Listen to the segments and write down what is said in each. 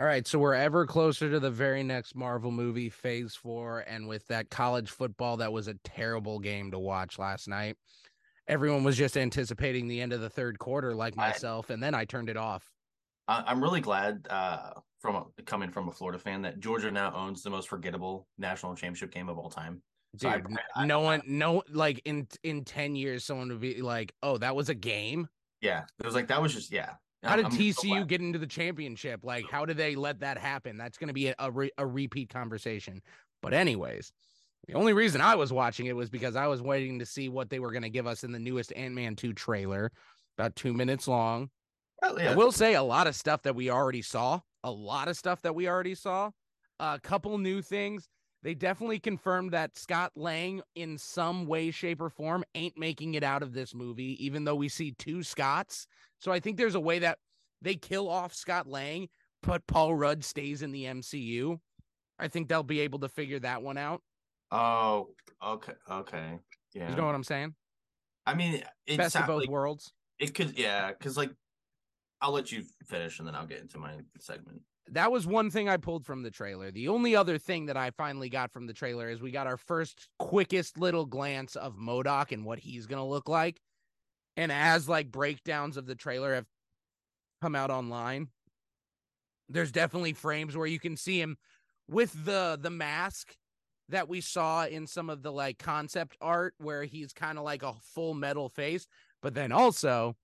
All right, so we're ever closer to the very next Marvel movie, Phase Four, and with that college football, that was a terrible game to watch last night. Everyone was just anticipating the end of the third quarter, like myself, I, and then I turned it off. I'm really glad, uh, from a, coming from a Florida fan, that Georgia now owns the most forgettable national championship game of all time. So Dude, I, I, no one, no, like in in ten years, someone would be like, "Oh, that was a game." Yeah, it was like that was just yeah. How did I'm TCU get into the championship? Like, how did they let that happen? That's going to be a, a, re- a, repeat conversation. But, anyways, the only reason I was watching it was because I was waiting to see what they were going to give us in the newest Ant Man 2 trailer, about two minutes long. Well, yeah. I will say a lot of stuff that we already saw, a lot of stuff that we already saw, a couple new things. They definitely confirmed that Scott Lang, in some way, shape, or form, ain't making it out of this movie, even though we see two Scotts. So I think there's a way that they kill off Scott Lang, but Paul Rudd stays in the MCU. I think they'll be able to figure that one out. Oh, okay, okay, yeah. You know what I'm saying? I mean, best of both like, worlds. It could, yeah, because like, I'll let you finish and then I'll get into my segment that was one thing I pulled from the trailer. The only other thing that I finally got from the trailer is we got our first quickest little glance of MODOK and what he's going to look like. And as like breakdowns of the trailer have come out online, there's definitely frames where you can see him with the the mask that we saw in some of the like concept art where he's kind of like a full metal face, but then also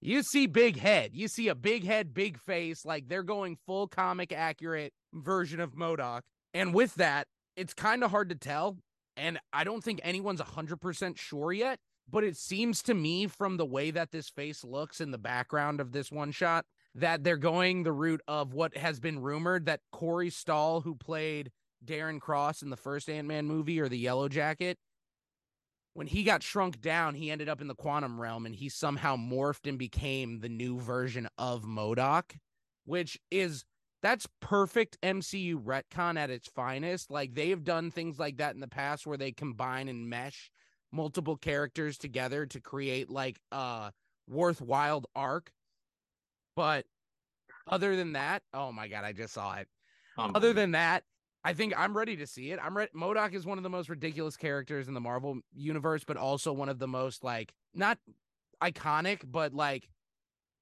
you see big head. You see a big head, big face. Like they're going full comic accurate version of MODOK. And with that, it's kind of hard to tell. And I don't think anyone's 100% sure yet. But it seems to me from the way that this face looks in the background of this one shot that they're going the route of what has been rumored that Corey Stoll, who played Darren Cross in the first Ant Man movie or the Yellow Jacket, when he got shrunk down, he ended up in the quantum realm and he somehow morphed and became the new version of MODOK, which is that's perfect MCU retcon at its finest. Like they have done things like that in the past where they combine and mesh multiple characters together to create like a worthwhile arc. But other than that, oh my god, I just saw it. Um, other than that, I think I'm ready to see it. I'm ready. MODOK is one of the most ridiculous characters in the Marvel universe, but also one of the most like not iconic, but like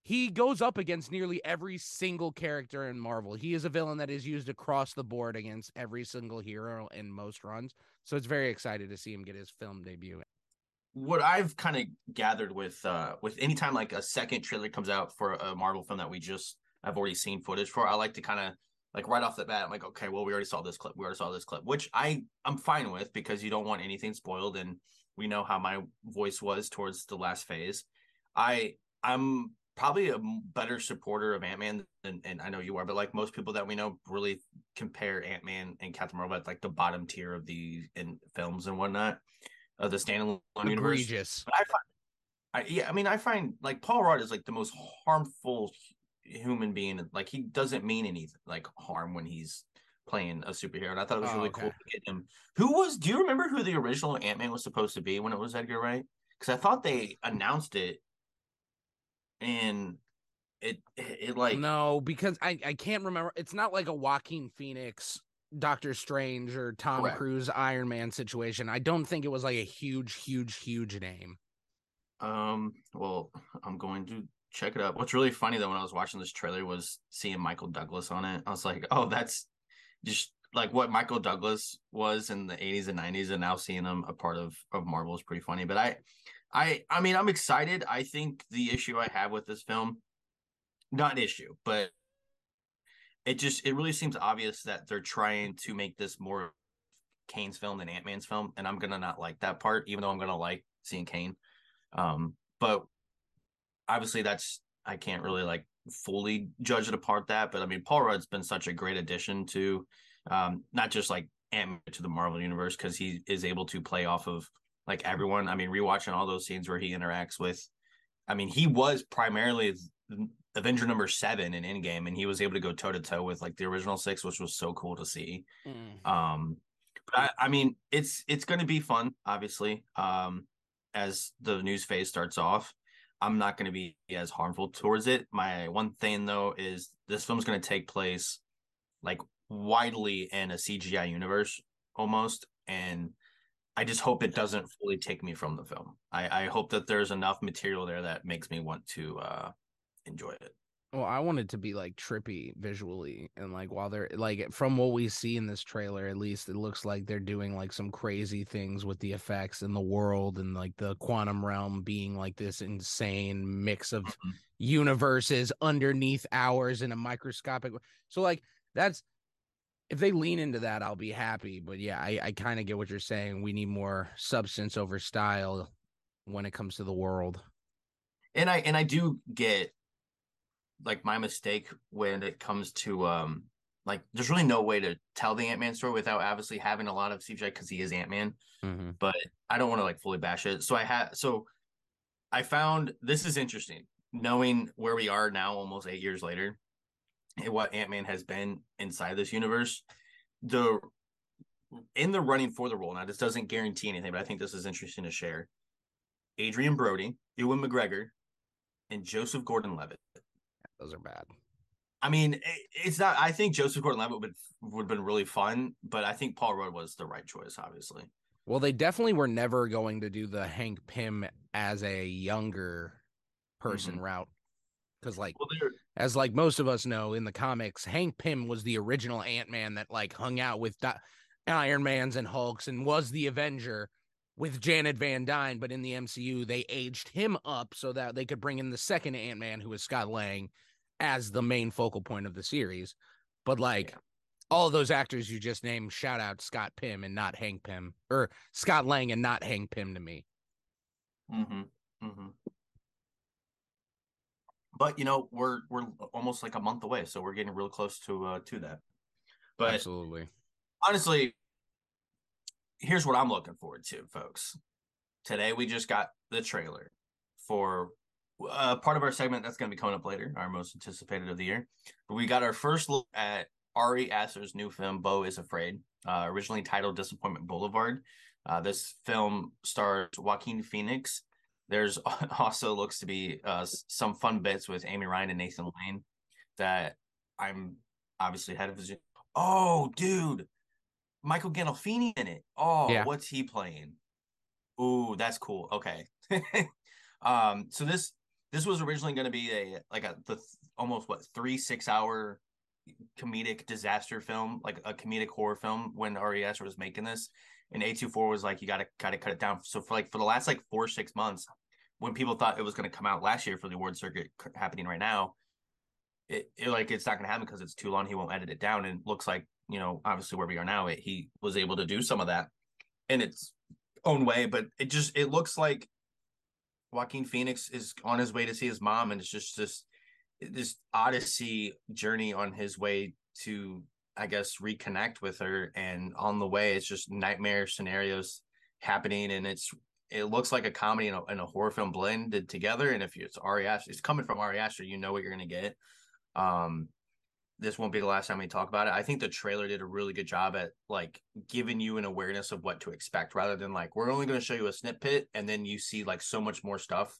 he goes up against nearly every single character in Marvel. He is a villain that is used across the board against every single hero in most runs. So it's very excited to see him get his film debut. What I've kind of gathered with uh with anytime like a second trailer comes out for a Marvel film that we just I've already seen footage for, I like to kind of like right off the bat, I'm like, okay, well, we already saw this clip. We already saw this clip, which I I'm fine with because you don't want anything spoiled, and we know how my voice was towards the last phase. I I'm probably a better supporter of Ant Man than and I know you are, but like most people that we know really compare Ant Man and Captain Marvel at like the bottom tier of the in films and whatnot of the standalone Egregious. universe. I find, I, yeah, I mean, I find like Paul Rudd is like the most harmful human being. Like he doesn't mean any like harm when he's playing a superhero. And I thought it was oh, really okay. cool to get him. Who was? Do you remember who the original Ant Man was supposed to be when it was Edgar Wright? Because I thought they announced it, and it it like no, because I I can't remember. It's not like a Joaquin Phoenix. Doctor Strange or Tom Correct. Cruise Iron Man situation. I don't think it was like a huge, huge, huge name. Um, well, I'm going to check it out. What's really funny though when I was watching this trailer was seeing Michael Douglas on it. I was like, oh, that's just like what Michael Douglas was in the 80s and 90s, and now seeing him a part of of Marvel is pretty funny. But I, I, I mean, I'm excited. I think the issue I have with this film, not an issue, but it just it really seems obvious that they're trying to make this more Kane's film than Ant Man's film, and I'm gonna not like that part, even though I'm gonna like seeing Kane. Um, but obviously that's I can't really like fully judge it apart that, but I mean Paul Rudd's been such a great addition to um not just like Ant to the Marvel universe because he is able to play off of like everyone. I mean, rewatching all those scenes where he interacts with, I mean, he was primarily Avenger number seven in Endgame, and he was able to go toe to toe with like the original six, which was so cool to see. Mm. Um, but I, I mean, it's it's going to be fun, obviously. Um, as the news phase starts off, I'm not going to be as harmful towards it. My one thing though is this film's going to take place like widely in a CGI universe almost, and I just hope it doesn't fully take me from the film. I, I hope that there's enough material there that makes me want to uh, enjoy it. Well, I want it to be like trippy visually, and like while they're like from what we see in this trailer, at least it looks like they're doing like some crazy things with the effects in the world and like the quantum realm being like this insane mix of mm-hmm. universes underneath ours in a microscopic. So like that's if they lean into that, I'll be happy. But yeah, I, I kind of get what you're saying. We need more substance over style when it comes to the world. And I and I do get like my mistake when it comes to um like there's really no way to tell the Ant Man story without obviously having a lot of CGI because he is Ant Man. Mm-hmm. But I don't want to like fully bash it. So I had so I found this is interesting knowing where we are now, almost eight years later, and what Ant Man has been inside this universe. The in the running for the role now, this doesn't guarantee anything, but I think this is interesting to share. Adrien Brody, Ewan McGregor, and Joseph Gordon-Levitt those are bad. I mean, it's not. I think Joseph Gordon-Levitt would would have been really fun, but I think Paul Rudd was the right choice, obviously. Well, they definitely were never going to do the Hank Pym as a younger person mm-hmm. route, because like well, as like most of us know in the comics, Hank Pym was the original Ant Man that like hung out with Iron Man's and Hulks and was the Avenger with Janet Van Dyne. But in the MCU, they aged him up so that they could bring in the second Ant Man, who was Scott Lang as the main focal point of the series. But like yeah. all those actors you just named, shout out Scott Pym and not Hank Pym, or Scott Lang and not Hank Pym to me. Mm-hmm. Mm-hmm. But you know, we're we're almost like a month away, so we're getting real close to uh to that. But absolutely, honestly, here's what I'm looking forward to, folks. Today we just got the trailer for uh, part of our segment that's going to be coming up later, our most anticipated of the year. But we got our first look at Ari Aster's new film, Beau Is Afraid, uh, originally titled Disappointment Boulevard. Uh, this film stars Joaquin Phoenix. There's also looks to be uh, some fun bits with Amy Ryan and Nathan Lane that I'm obviously head of. Oh, dude, Michael Gandolfini in it. Oh, yeah. what's he playing? Ooh, that's cool. Okay. um, so this this was originally going to be a like a the almost what three six hour comedic disaster film, like a comedic horror film when RES was making this. And A24 was like, you gotta gotta cut it down. So for like for the last like four, six months, when people thought it was gonna come out last year for the award circuit happening right now, it, it like it's not gonna happen because it's too long. He won't edit it down. And it looks like, you know, obviously where we are now, it, he was able to do some of that in its own way, but it just it looks like Joaquin Phoenix is on his way to see his mom, and it's just this this odyssey journey on his way to, I guess, reconnect with her. And on the way, it's just nightmare scenarios happening, and it's it looks like a comedy and a, and a horror film blended together. And if it's Ari it's coming from Ari you know what you're gonna get. Um, this won't be the last time we talk about it. I think the trailer did a really good job at like giving you an awareness of what to expect rather than like we're only going to show you a snippet and then you see like so much more stuff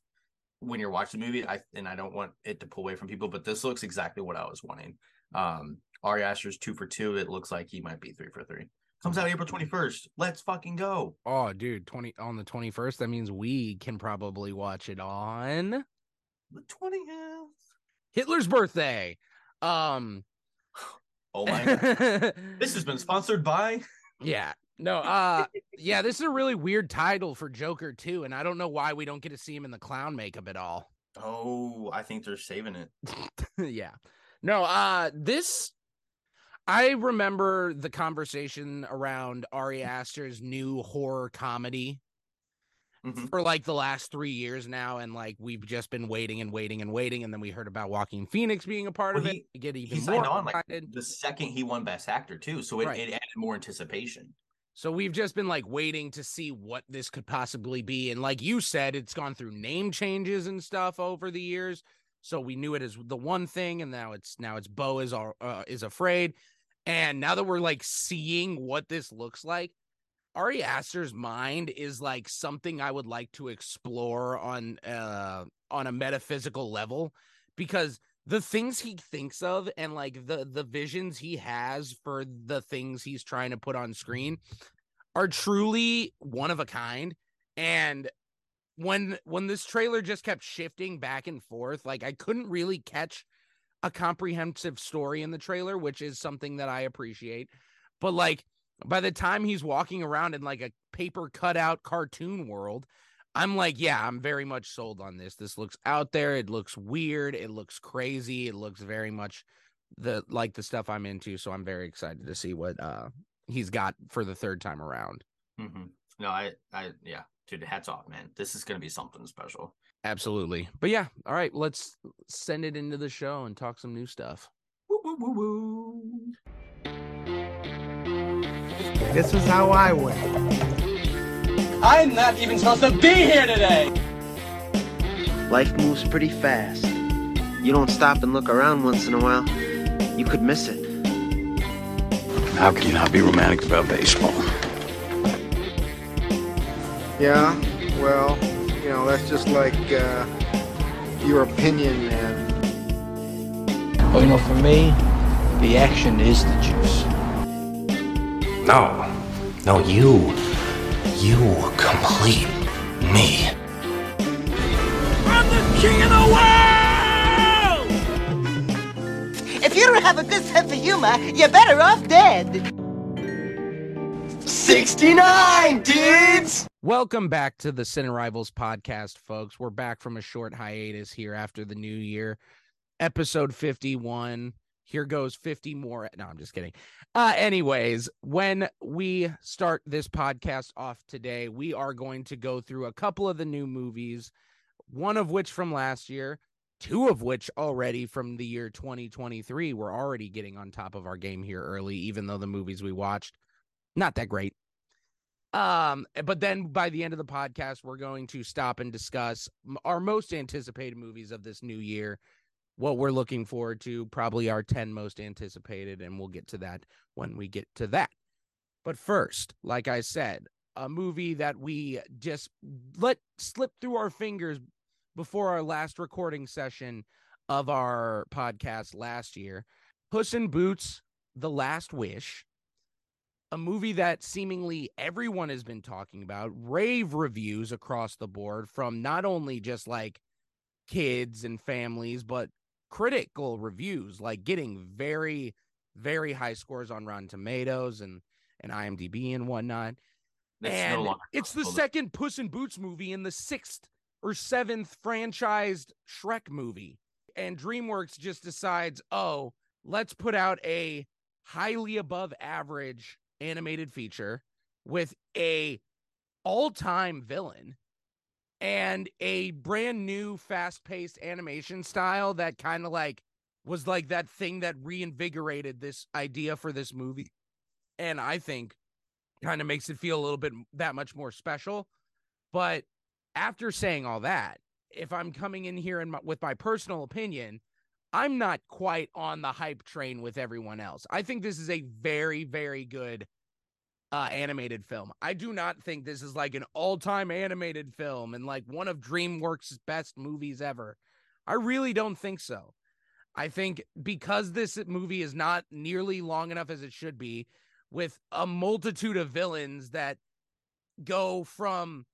when you're watching the movie. I and I don't want it to pull away from people, but this looks exactly what I was wanting. Um Ari Aster's two for two. It looks like he might be three for three. Comes out April 21st. Let's fucking go. Oh, dude, 20 on the 21st. That means we can probably watch it on the 20th. Hitler's birthday. Um Oh my god. this has been sponsored by Yeah. No, uh yeah, this is a really weird title for Joker too, and I don't know why we don't get to see him in the clown makeup at all. Oh, I think they're saving it. yeah. No, uh this I remember the conversation around Ari Aster's new horror comedy mm-hmm. for like the last three years now, and like we've just been waiting and waiting and waiting, and then we heard about Joaquin Phoenix being a part well, of he, it. get even more on like the second he won Best Actor too, so it, right. it added more anticipation. So we've just been like waiting to see what this could possibly be, and like you said, it's gone through name changes and stuff over the years. So we knew it as the one thing, and now it's now it's Beau is uh, is afraid, and now that we're like seeing what this looks like, Ari Aster's mind is like something I would like to explore on uh on a metaphysical level because the things he thinks of and like the the visions he has for the things he's trying to put on screen are truly one of a kind. And when when this trailer just kept shifting back and forth like I couldn't really catch a comprehensive story in the trailer which is something that I appreciate. But like by the time he's walking around in like a paper cutout cartoon world, I'm like, yeah, I'm very much sold on this. This looks out there. It looks weird. It looks crazy. It looks very much the like the stuff I'm into. So I'm very excited to see what uh he's got for the third time around. Mm-hmm. No, I, I, yeah, dude, hats off, man. This is gonna be something special. Absolutely. But yeah, all right, let's send it into the show and talk some new stuff. Woo, woo, woo, woo. This is how I win. I'm not even supposed to be here today. Life moves pretty fast. You don't stop and look around once in a while, you could miss it. How can you not be romantic about baseball? Yeah, well, you know, that's just like uh, your opinion, man. Well, you know, for me, the action is the juice. No. No, you. You complete me. If you don't have a good sense of humor, you're better off dead. 69 dudes! Welcome back to the Cine Rivals podcast, folks. We're back from a short hiatus here after the new year. Episode 51. Here goes 50 more. No, I'm just kidding. Uh, anyways, when we start this podcast off today, we are going to go through a couple of the new movies, one of which from last year, two of which already from the year 2023. We're already getting on top of our game here early, even though the movies we watched, not that great. Um, but then by the end of the podcast, we're going to stop and discuss our most anticipated movies of this new year, what we're looking forward to, probably our 10 most anticipated, and we'll get to that when we get to that. But first, like I said, a movie that we just let slip through our fingers before our last recording session of our podcast last year Puss in Boots, The Last Wish a movie that seemingly everyone has been talking about, rave reviews across the board from not only just like kids and families, but critical reviews, like getting very, very high scores on Rotten Tomatoes and, and IMDb and whatnot. And no it's the second Puss in Boots movie in the sixth or seventh franchised Shrek movie. And DreamWorks just decides, oh, let's put out a highly above average animated feature with a all-time villain and a brand new fast-paced animation style that kind of like was like that thing that reinvigorated this idea for this movie and i think kind of makes it feel a little bit that much more special. But after saying all that if i'm coming in here my, with my personal opinion i'm not quite on the hype train with everyone else. I think this is a very very good uh, animated film. I do not think this is like an all-time animated film and like one of DreamWorks' best movies ever. I really don't think so. I think because this movie is not nearly long enough as it should be, with a multitude of villains that go from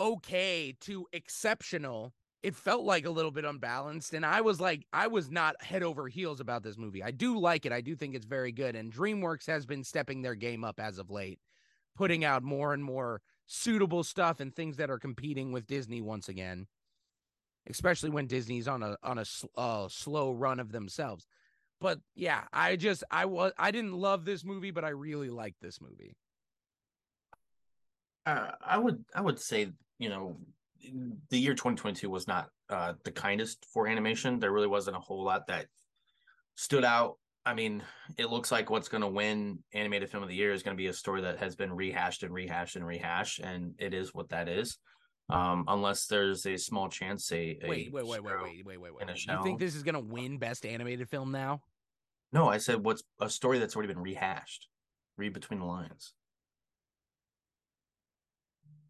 okay to exceptional, it felt like a little bit unbalanced. And I was like, I was not head over heels about this movie. I do like it. I do think it's very good. And DreamWorks has been stepping their game up as of late, putting out more and more suitable stuff and things that are competing with Disney once again. Especially when Disney's on a on a uh, slow run of themselves. But yeah, I just I was I didn't love this movie, but I really liked this movie. Uh, I would I would say you know the year 2022 was not uh, the kindest for animation. There really wasn't a whole lot that stood out. I mean, it looks like what's going to win animated film of the year is going to be a story that has been rehashed and rehashed and rehashed, and it is what that is. Um, unless there's a small chance a, a Wait, wait, wait, wait, wait, wait, wait, wait. in a wait. You think this is gonna win best animated film now? No, I said what's a story that's already been rehashed. Read between the lines.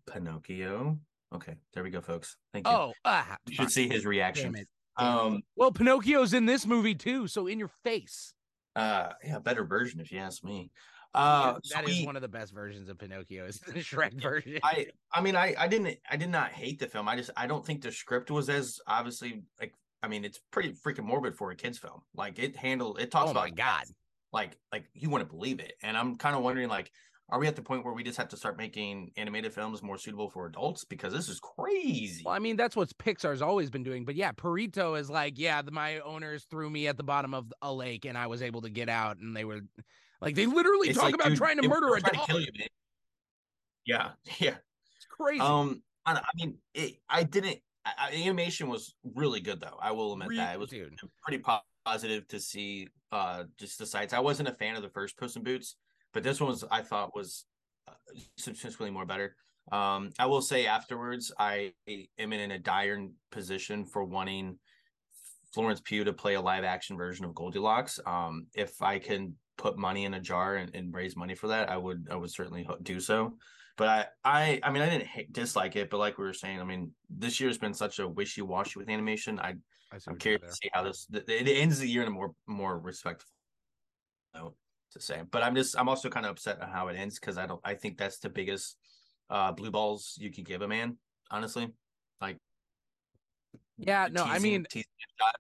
Pinocchio. Okay, there we go, folks. Thank you. Oh, ah, you should see his reaction. Damn it. Um, Well, Pinocchio's in this movie too, so in your face. uh, yeah, better version if you ask me. Uh, that so is we- one of the best versions of Pinocchio. Is the Shrek version? I I mean I I didn't I did not hate the film. I just I don't think the script was as obviously like I mean it's pretty freaking morbid for a kids film. Like it handled it talks Oh about my God. like like you wouldn't believe it. And I'm kind of wondering like are we at the point where we just have to start making animated films more suitable for adults because this is crazy. Well, I mean, that's what Pixar's always been doing. But yeah, Perrito is like, yeah, the, my owners threw me at the bottom of a lake and I was able to get out. And they were like, they literally It's talk like, about dude, trying to murder a dog. you, man. Yeah, yeah. It's crazy. Um, I, I mean, it, I didn't. I, animation was really good, though. I will admit that it was dude. pretty po- positive to see. Uh, just the sights. I wasn't a fan of the first Puss in Boots, but this one was. I thought was uh, substantially more better. Um, I will say afterwards, I am in a dire position for wanting Florence Pugh to play a live action version of Goldilocks. Um, if I can put money in a jar and, and raise money for that, I would I would certainly do so. But I I I mean I didn't hate, dislike it, but like we were saying, I mean this year's been such a wishy washy with animation. I I see I'm what you did curious to see how this it ends the year in a more more respectful note to say. But I'm just I'm also kind of upset at how it ends because I don't I think that's the biggest uh blue balls you could give a man, honestly. Like yeah, no, I mean, teasing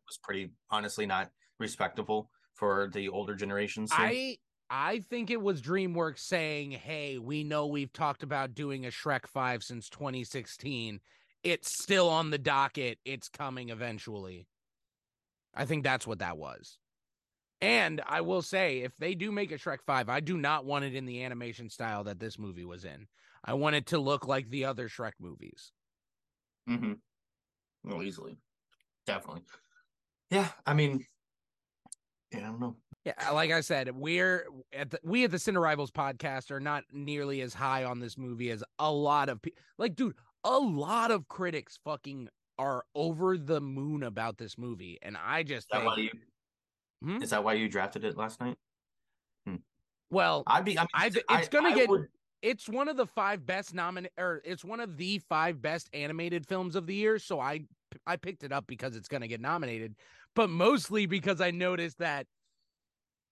was pretty honestly not respectable for the older generations. here. I I think it was DreamWorks saying, "Hey, we know we've talked about doing a Shrek 5 since 2016. It's still on the docket. It's coming eventually." I think that's what that was. And I will say, if they do make a Shrek 5, I do not want it in the animation style that this movie was in. I want it to look like the other Shrek movies. Mm-hmm. Well, easily, definitely. Yeah, I mean, yeah, I don't know. Yeah, like I said, we're at the we at the Cine Rivals podcast are not nearly as high on this movie as a lot of people. Like, dude, a lot of critics fucking are over the moon about this movie, and I just think? Hmm? Is that why you drafted it last night? well, I'd be. I mean, I th- I- it's gonna get- would- it's one of the five best nominated, or it's one of the five best animated films of the year. So I I picked it up because it's gonna get nominated, but mostly because I noticed that.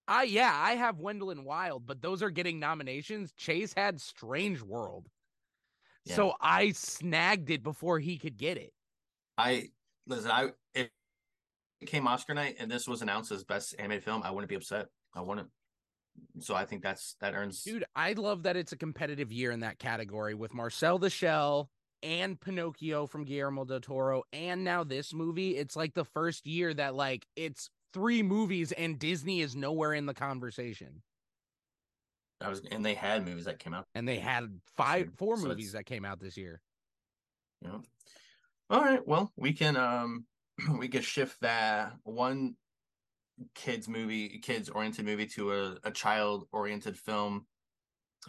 I yeah, I have Wendell and Wild, but those are getting nominations. Chase had Strange World. So I snagged it before he could get it. I listen. I if came Oscar night and this was announced as best animated film, I wouldn't be upset. I wouldn't. So I think that's that earns. Dude, I love that it's a competitive year in that category with Marcel the Shell and Pinocchio from Guillermo del Toro and now this movie. It's like the first year that like it's three movies and Disney is nowhere in the conversation. I was, and they had movies that came out. And they had five four So movies that came out this year. Yeah. All right. Well, we can um we could shift that one kids movie, kids oriented movie to a, a child oriented film,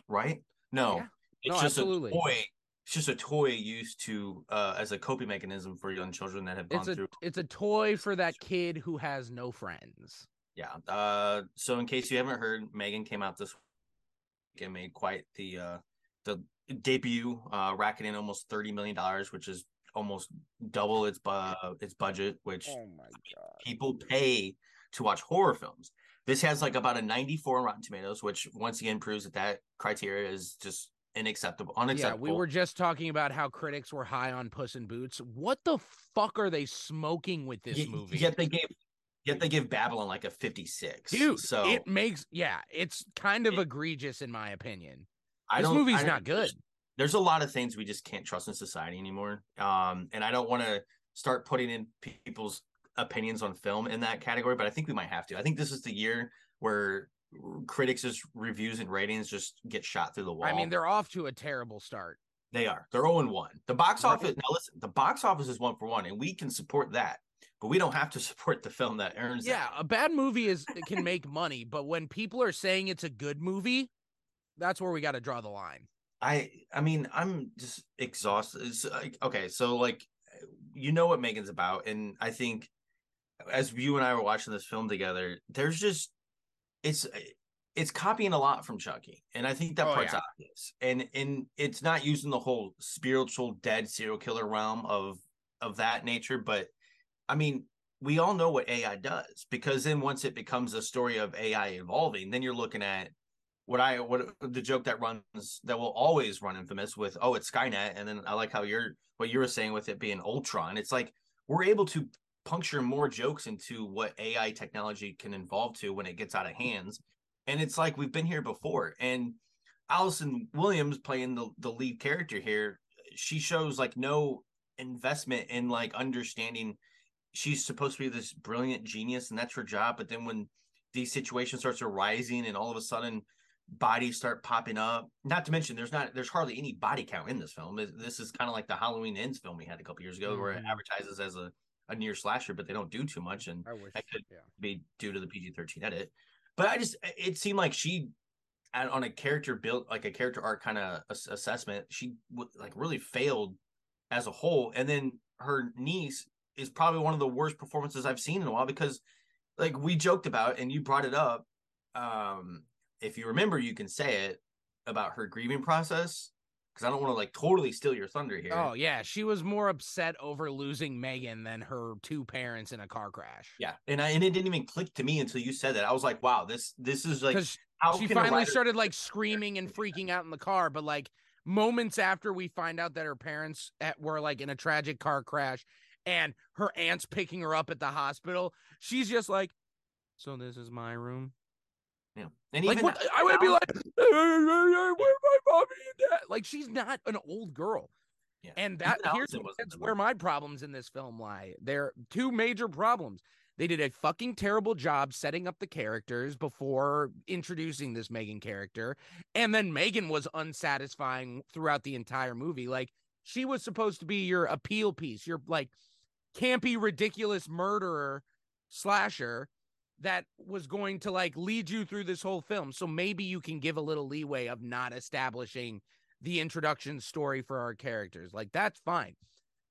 right? No, Yeah. it's No, just absolutely. a toy. It's just a toy used to uh as a coping mechanism for young children that have gone It's a through. it's a toy for that kid who has no friends. Yeah. Uh. So in case you haven't heard, Megan came out this week and made quite the uh the debut, uh, racking in almost thirty million dollars, which is almost double its bu- its budget, which Oh my god. people pay to watch horror films. This has like about a 94 on Rotten Tomatoes, which once again proves that that criteria is just unacceptable. Unacceptable. Yeah, Unacceptable. we were just talking about how critics were high on Puss in Boots. What the fuck are they smoking with this Yet- movie? Yet they gave, yet they give Babylon like a 56. Dude, so it makes yeah, it's kind of egregious in my opinion. I this don't- movie's I don't- not good. There's, a lot of things we just can't trust in society anymore. Um, and I don't want to start putting in people's opinions on film in that category, but I think we might have to. I think this is the year where critics' reviews and ratings just get shot through the wall. I mean, they're off to a terrible start. They are. They're 0 1. The box Right. office, now listen, the box office is one for one, and we can support that, but we don't have to support the film that earns that. Yeah, a bad movie is can make money, but when people are saying it's a good movie, that's where we got to draw the line. I I mean, I'm just exhausted. It's like okay, so like you know what Megan's about, and I think as you and I were watching this film together, there's just it's it's copying a lot from Chucky, and I think that Oh, part's yeah. obvious. And and it's not using the whole spiritual dead serial killer realm of of that nature, but I mean, we all know what AI does because then once it becomes a story of AI evolving, then you're looking at what I what the joke that runs that will always run infamous with oh it's Skynet, and then I like how you're what you were saying with it being Ultron. It's like we're able to puncture more jokes into what AI technology can evolve to when it gets out of hands. And it's like we've been here before. And Allison Williams playing the, the lead character here, she shows like no investment in like understanding she's supposed to be this brilliant genius and that's her job. But then when these situations starts arising and all of a sudden bodies start popping up, not to mention there's not there's hardly any body count in this film. This is kind of like the Halloween ends film we had a couple years ago where it Mhm. advertises as a a near slasher, but they don't do too much, and I wish. that could yeah. be due to the PG thirteen edit. But I just it seemed like she on a character built like a character art kind of assessment, she like really failed as a whole, and then her niece is probably one of the worst performances I've seen in a while because like we joked about and you brought it up. Um, if you remember, you can say it about her grieving process because I don't want to like totally steal your thunder here. Oh yeah, she was more upset over losing Megan than her two parents in a car crash. Yeah, and I and it didn't even click to me until you said that. I was like, wow, this this is like she finally started like screaming and freaking out in the car. But like moments after we find out that her parents at, were like in a tragic car crash, and her aunt's picking her up at the hospital, she's just like, "So this is my room." Yeah, and Like even what? I would be like, "Where's my mommy and dad?" Like she's not an old girl. Yeah. And that Even here's that's where my problems in this film lie. There are two major problems. They did a fucking terrible job setting up the characters before introducing this Megan character. And then Megan was unsatisfying throughout the entire movie. Like she was supposed to be your appeal piece, your like campy, ridiculous murderer slasher that was going to like lead you through this whole film. So maybe you can give a little leeway of not establishing the introduction story for our characters. Like that's fine.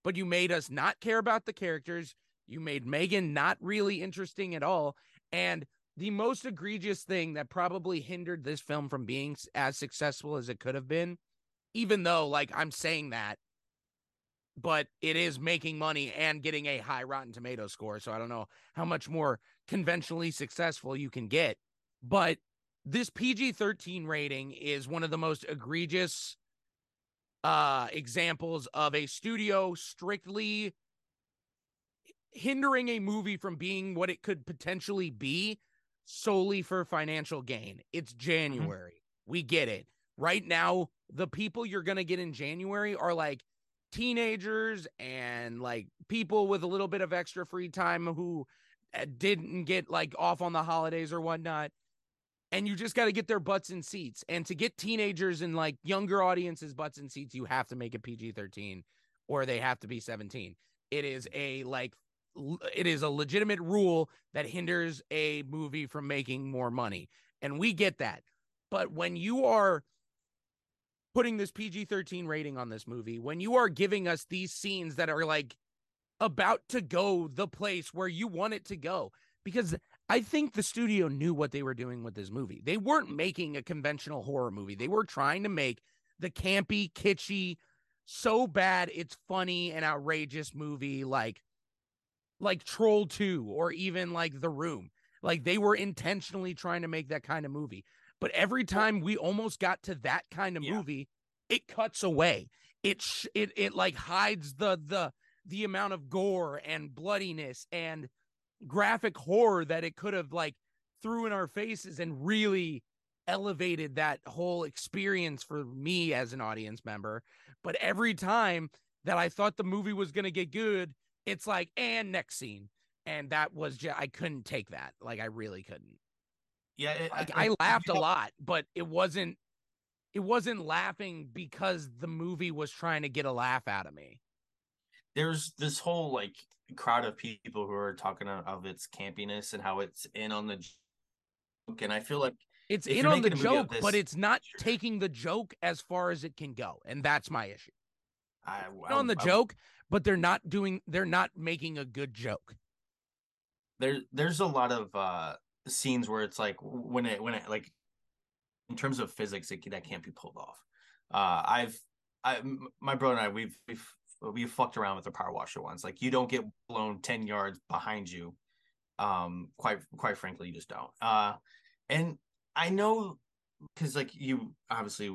But you made us not care about the characters. You made Megan not really interesting at all. And the most egregious thing that probably hindered this film from being as successful as it could have been, even though like I'm saying that, but it is making money and getting a high Rotten Tomato score. So I don't know how much more conventionally successful you can get. But this PG 13 rating is one of the most egregious uh examples of a studio strictly hindering a movie from being what it could potentially be solely for financial gain. It's January. We get it. Right now, the people you're going to get in January are like teenagers and like people with a little bit of extra free time who uh, didn't get like off on the holidays or whatnot. And you just got to get their butts in seats. And to get teenagers and like younger audiences butts in seats, you have to make it PG 13 or they have to be 17. It is a like, it is a legitimate rule that hinders a movie from making more money. And we get that. But when you are putting this PG 13 rating on this movie, when you are giving us these scenes that are like about to go the place where you want it to go, because I think the studio knew what they were doing with this movie. They weren't making a conventional horror movie, they were trying to make the campy, kitschy, so bad it's funny and outrageous movie like like Troll 2 or even like The Room. Like they were intentionally trying to make that kind of movie. But every time we almost got to that kind of Yeah. movie, it cuts away. It sh- it it like hides the the the amount of gore and bloodiness and graphic horror that it could have like threw in our faces and really elevated that whole experience for me as an audience member. But every time that I thought the movie was going to get good, it's like, and next scene. And that was just, I couldn't take that. Like, I really couldn't. Yeah, it, Like, I- I laughed a lot, but it wasn't, it wasn't laughing because the movie was trying to get a laugh out of me. there's this whole like crowd of people who are talking of, its campiness and how it's in on the joke, and I feel like It's in on the making a movie of joke, but it's not taking the joke as far as it can go. And that's my issue. I, In on the I- joke, but they're not doing, they're not making a good joke. there there's a lot of uh scenes where it's like when it when it like in terms of physics, it, that can't be pulled off. Uh, I've, i my brother and I, we've, we've, we've fucked around with the power washer once. Like you don't get blown ten yards behind you. Um, quite, quite frankly, you just don't. Uh, and I know because like you obviously,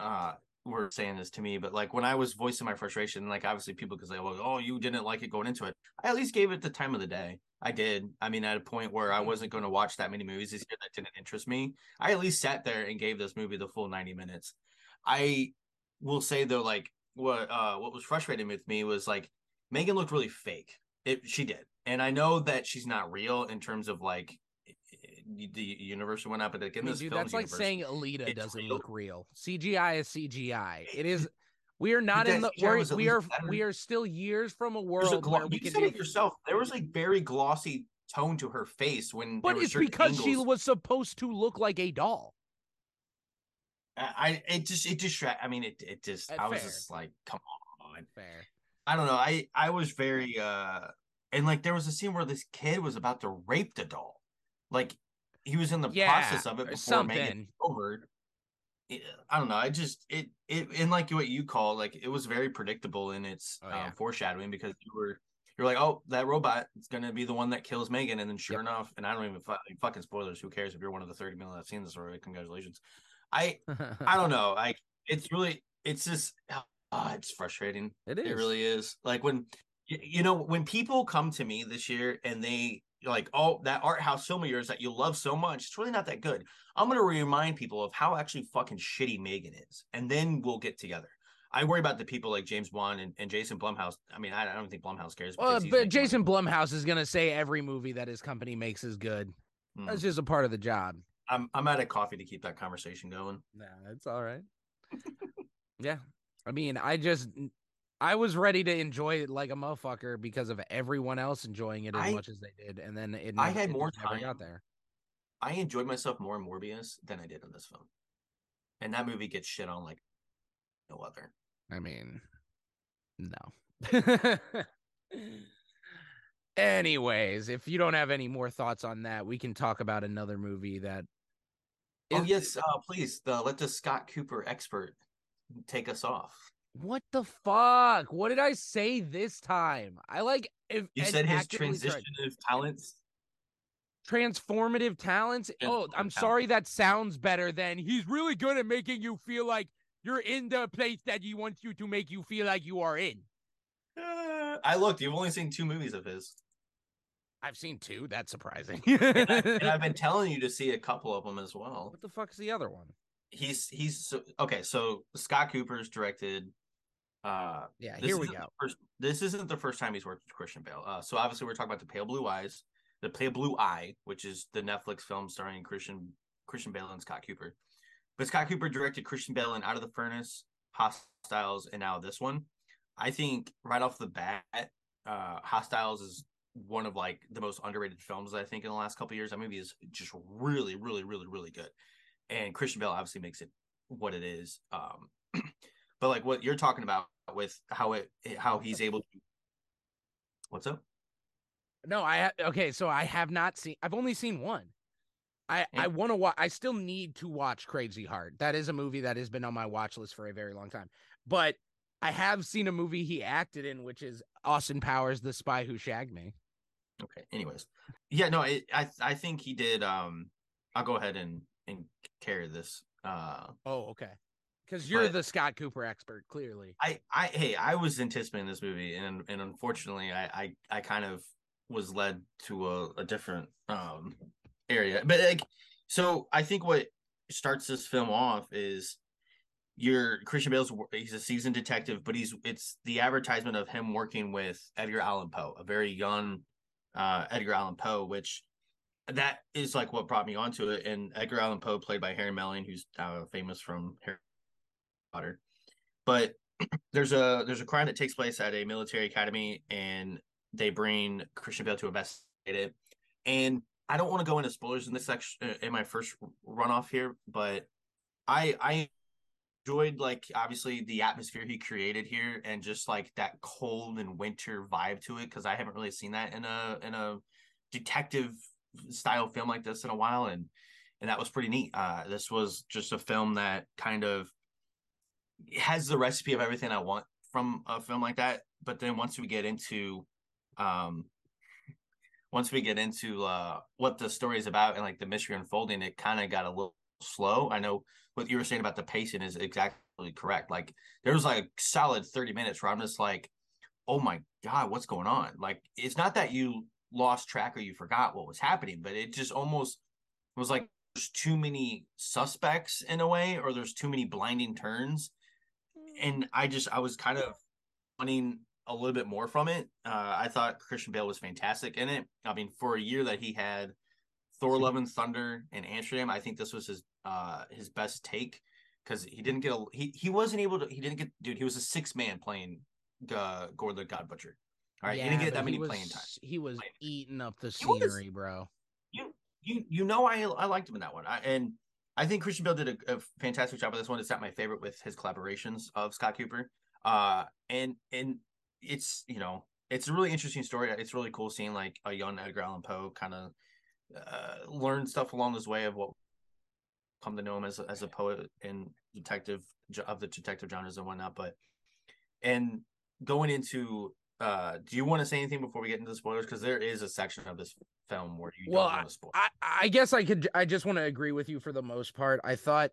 uh, were saying this to me, but like when I was voicing my frustration, like obviously people could say, "Well, oh, you didn't like it going into it." I at least gave it the time of the day. I did. I mean, at a point where I mm-hmm. wasn't going to watch that many movies this year that didn't interest me, I at least sat there and gave this movie the full ninety minutes. I will say though, like what uh what was frustrating with me was like Megan looked really fake. It she did, and I know that she's not real in terms of like eh, eh, the universe went up, but like in I mean, this dude, film that's like universe, saying Alita doesn't real. look real. CGI is CGI. It is. We are not in the. We're, we are. better. We are still years from a There's a world glo- where we you can said it yourself. There was like very glossy tone to her face when. But it's because she was supposed to look like a doll. I it just it distract. I mean, it it just. Uh, I was fair. just like, come on. Fair. I don't know. I I was very uh, and like there was a scene where this kid was about to rape the doll, like he was in the Yeah, process of it or before Megan something. over. I don't know. I just it it and like what you call like it was very predictable in its Oh, um, foreshadowing because you were you're like oh that robot is gonna be the one that kills Megan and then sure enough and I don't even fu- fucking spoilers who cares if you're one of the thirty million that's seen this already congratulations. I I don't know like it's really it's just ah, it's frustrating. It is. It really is. Like when you know when people come to me this year and they like oh that art house film of yours that you love so much it's really not that good i'm going to remind people of how actually fucking shitty megan is and then we'll get together i worry about the people like james wan and, and jason blumhouse i mean I, I don't think blumhouse cares Well, but making money. Jason Blumhouse is gonna say every movie that his company makes is good. Hmm. That's just a part of the job. I'm, I'm out of coffee to keep that conversation going Nah, it's all right. yeah. I mean, I just I was ready to enjoy it like a motherfucker because of everyone else enjoying it as I- much as they did, and then it. I had more time. got there. i enjoyed myself more in morbius than i did in this film and that movie gets shit on like no other I mean, no. Anyways, if you don't have any more thoughts on that, we can talk about another movie that. oh yes uh, please the, let the scott cooper expert take us off What the fuck? What did I say this time? I like if You said his actively tried- talents. transformative talents. Oh, I'm Transformative sorry. That sounds better than he's really good at making you feel like you're in the place that he wants you to make you feel like you are in. Uh, I looked. You've only seen two movies of his, I've seen two. That's surprising. and, I, I've been telling you to see a couple of them as well. what the fuck is the other one? He's he's so, okay. So Scott Cooper's directed. Uh, Yeah, here we go. First, this isn't the first time he's worked with Christian Bale. Uh, so obviously we're talking about the Pale Blue Eyes, the Pale Blue Eye, which is the Netflix film starring Christian Christian Bale and Scott Cooper. But Scott Cooper directed Christian Bale in Out of the Furnace, Hostiles, and now this one. I think right off the bat, uh, Hostiles is one of like the most underrated films I think in the last couple of years. That movie is just really, really, really, really good. And Christian Bale obviously makes it what it is. Um, but like what you're talking about with how it how he's able to what's up? No, I ha- okay. So I have not seen. I've only seen one. I I want to watch. I still need to watch Crazy Heart. That is a movie that has been on my watch list for a very long time. But I have seen a movie he acted in, which is Austin Powers, The Spy Who Shagged Me. Okay. Anyways, yeah, no, it, I I think he did. Um, I'll go ahead and and carry this. Uh, Oh, okay. Because you're But- the Scott Cooper expert, clearly. I I hey, I was anticipating this movie, and and unfortunately, I I, I kind of was led to a, a different um area. But like, so I think what starts this film off is your Christian Bale's he's a seasoned detective, but he's it's the advertisement of him working with Edgar Allan Poe, a very young uh Edgar Allan Poe, which that is like what brought me onto it. And Edgar Allan Poe, played by Harry Melling, who's uh, famous from Harry But there's a there's a crime that takes place at a military academy, and they bring Christian Bale to investigate it. And I don't want to go into spoilers in this section uh, in my first runoff here, but I I enjoyed like obviously the atmosphere he created here and just like that cold and winter vibe to it because I haven't really seen that in a in a detective style film like this in a while and and that was pretty neat. Uh, this was just a film that kind of has the recipe of everything I want from a film like that. But then once we get into, um, once we get into uh, what the story is about and like the mystery unfolding, it kind of got a little slow. I know what you were saying about the pacing is exactly correct. Like there was like a solid 30 minutes where I'm just like, oh my God, what's going on? Like it's not that you lost track or you forgot what was happening, but it just almost was like there's too many suspects in a way, or there's too many blinding turns. And I just I was kind of wanting a little bit more from it. Uh, I thought Christian Bale was fantastic in it. I mean, for a year that he had Thor: Love and Thunder and Amsterdam, I think this was his uh his best take because he didn't get a he he wasn't able to he didn't get dude he was a six man playing uh, Gorr the God Butcher. All right, Yeah, he didn't get that many was, playing time. He was Playing. eating up the He was- scenery, bro. You you you know I I liked him in that one, I, and I think Christian Bale did a, a fantastic job with this one. It's not my favorite with his collaborations of Scott Cooper, uh, and and it's you know it's a really interesting story. It's really cool seeing like a young Edgar Allan Poe kind of uh, learn stuff along this way of what come to know him as as a poet and detective of the detective genres and whatnot. But and going into uh do you want to say anything before we get into the spoilers because there is a section of this film where you Well, don't want to spoil I, I guess I could. I just want to agree with you for the most part. I thought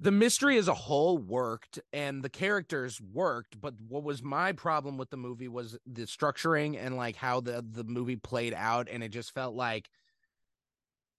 the mystery as a whole worked and the characters worked, but what was my problem with the movie was the structuring and like how the the movie played out, and it just felt like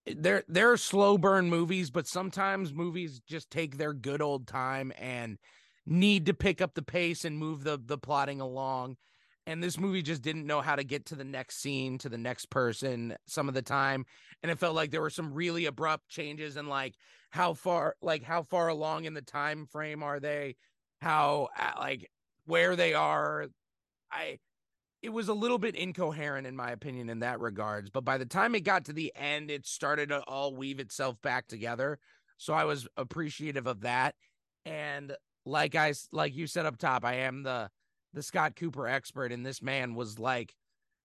there there are slow burn movies, but sometimes movies just take their good old time and need to pick up the pace and move the the plotting along and this movie just didn't know how to get to the next scene to the next person some of the time and it felt like there were some really abrupt changes and like how far like how far along in the time frame are they how like where they are. I it was a little bit incoherent in my opinion in that regards but by the time it got to the end it started to all weave itself back together so i was appreciative of that and like i like you said up top i am the the Scott Cooper expert, and this man was like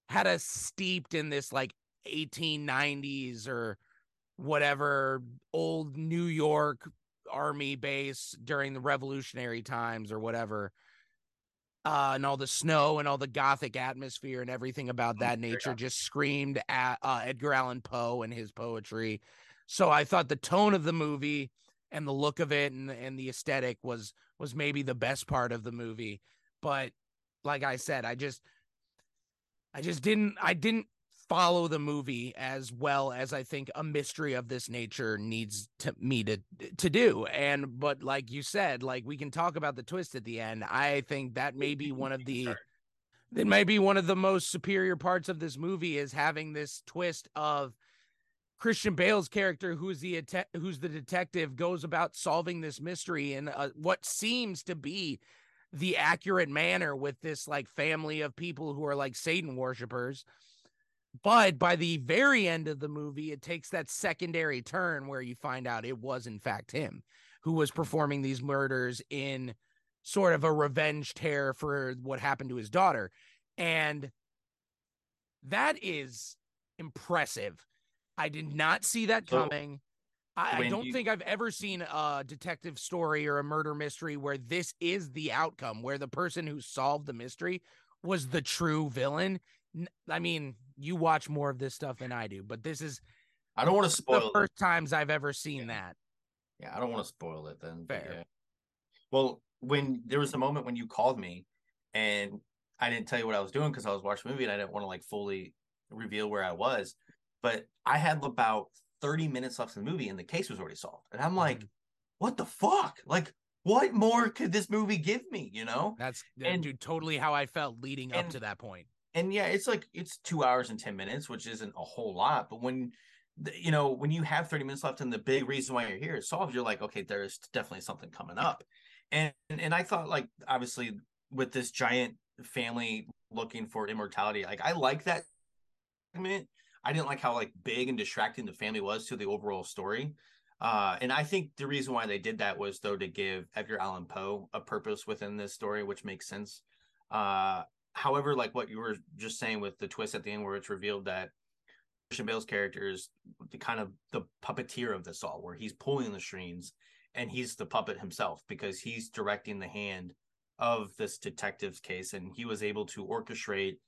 had us steeped in this like 1890s or whatever old New York army base during the revolutionary times or whatever. Uh, and all the snow and all the gothic atmosphere and everything about that nature just screamed at uh, Edgar Allan Poe and his poetry. So I thought the tone of the movie and the look of it and, and the aesthetic was was maybe the best part of the movie but like I said, I just I just didn't I didn't follow the movie as well as I think a mystery of this nature needs to me to to do. And but like you said, like we can talk about the twist at the end. I think that may be one of the that may be one of the most superior parts of this movie is having this twist of Christian Bale's character, who's the who's the detective, goes about solving this mystery in uh, what seems to be the accurate manner with this like family of people who are like Satan worshippers. But by the very end of the movie, it takes that secondary turn where you find out it was in fact him who was performing these murders in sort of a revenge tear for what happened to his daughter. And that is impressive. I did not see that coming. I, I don't you- think I've ever seen a detective story or a murder mystery where this is the outcome, where the person who solved the mystery was the true villain. I mean, you watch more of this stuff than I do, but this is I don't want to the spoil it. first times I've ever seen Yeah. that. Yeah, I don't want to spoil it then. Fair. yeah. Well, when there was a moment when you called me and I didn't tell you what I was doing because I was watching a movie and I didn't want to like fully reveal where I was, but I had about 30 minutes left in the movie and the case was already solved. And I'm like, Mhm. what the fuck? Like, what more could this movie give me? You know? That's And- dude, totally how I felt leading up to that point. and yeah, it's like it's two hours and ten minutes, which isn't a whole lot. But when you know when you have thirty minutes left, and the big reason why you're here is solved, you're like, okay, there's definitely something coming up. And and I thought like obviously with this giant family looking for immortality, like I like that segment. I didn't like how like big and distracting the family was to the overall story. Uh, and I think the reason why they did that was though to give Edgar Allan Poe a purpose within this story, which makes sense. Uh, however, like what you were just saying with the twist at the end, where it's revealed that Christian Bale's character is the kind of the puppeteer of this all, where he's pulling the strings and he's the puppet himself because he's directing the hand of this detective's case, and he was able to orchestrate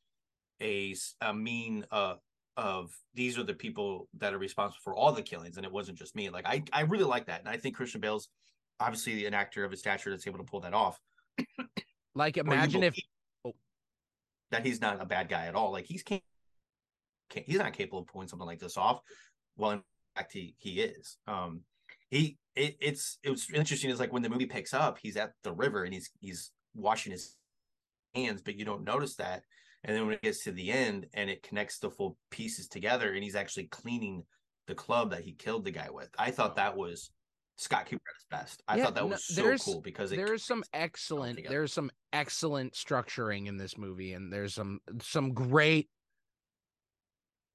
a, a mean uh, of these are the people that are responsible for all the killings, and it wasn't just me. Like I, I really like that, and I think Christian Bale's obviously an actor of his stature that's able to pull that off. like imagine if oh. that he's not a bad guy at all. Like he's can't, he's not capable of pulling something like this off. Well, in fact, he he is. Um, he it, it's it was interesting. Is like when the movie picks up, he's at the river and he's he's washing his hands, but you don't notice that. And then when it gets to the end and it connects the full pieces together, and he's actually cleaning the club that he killed the guy with. I thought that was Scott Cooper at his best. I Yeah, thought that no, was so there's- cool because there's some excellent there's some excellent structuring in this movie and there's some some great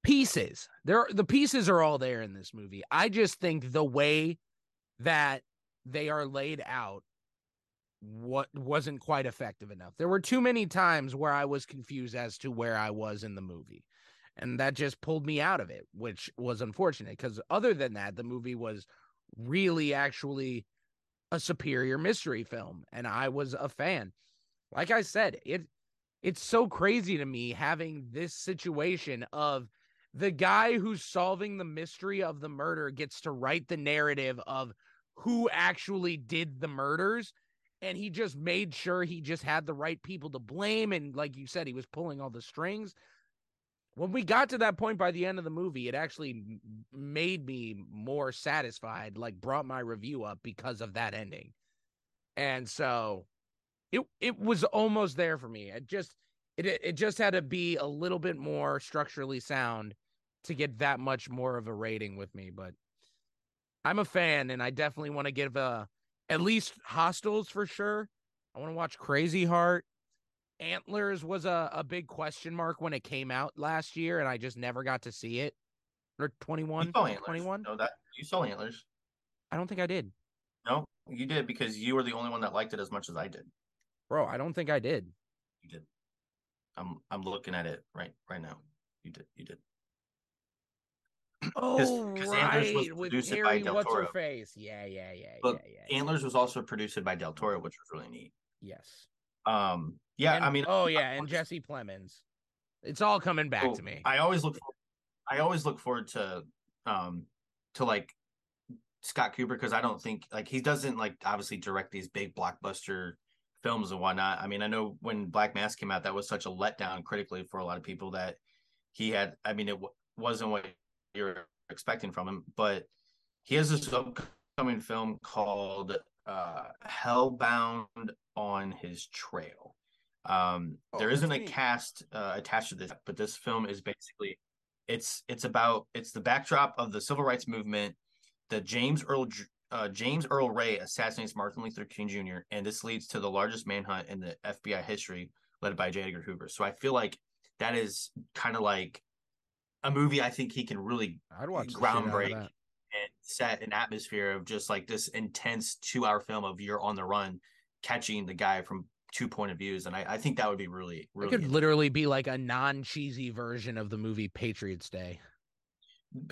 pieces there the pieces are all there in this movie i just think the way that they are laid out what wasn't quite effective enough there were too many times where i was confused as to where i was in the movie and that just pulled me out of it which was unfortunate because other than that the movie was really actually a superior mystery film and I was a fan. Like I said, it it's so crazy to me having this situation of the guy who's solving the mystery of the murder gets to write the narrative of who actually did the murders and he just made sure he just had the right people to blame and like you said he was pulling all the strings when we got to that point by the end of the movie, it actually made me more satisfied, like brought my review up because of that ending. And so it it was almost there for me. It just it it just had to be a little bit more structurally sound to get that much more of a rating with me, but I'm a fan and I definitely want to give a at least Hostiles for sure. I want to watch Crazy Heart. Antlers was a, a big question mark when it came out last year, and I just never got to see it. Or 21? You saw antlers. 21? No, that you saw antlers. I don't think I did. No, you did because you were the only one that liked it as much as I did. Bro, I don't think I did. You did. I'm I'm looking at it right right now. You did. You did. Oh, 'cause was right. With produced by Harry, Del what's her face? Yeah, yeah, yeah, But yeah, yeah. Antlers was also produced by Del Toro, which was really neat. Yes. Um, yeah, And- I mean, oh yeah, and Jesse Plemons. It's all coming back So, to me. I always look for, I always look forward to um to like Scott Cooper because I don't think like he doesn't like obviously direct these big blockbuster films and whatnot. I mean, I know when Black Mass came out, that was such a letdown critically for a lot of people that he had. I mean, it w- wasn't what you're expecting from him, but he has this upcoming film called uh Hellhound on his trail. Um, Oh, there isn't a neat. cast uh, attached to this, but this film is basically it's it's about it's the backdrop of the civil rights movement. The James Earl uh, James Earl Ray assassinates Martin Luther King Jr. and this leads to the largest manhunt in the FBI history, led by J. Edgar Hoover. So I feel like that is kind of like a movie. I think he can really I'd watch the shit out of groundbreak and set an atmosphere of just like this intense two hour film of you're on the run catching the guy from two point of views and i, I think that would be really It could literally be like a non-cheesy version of the movie Patriots Day.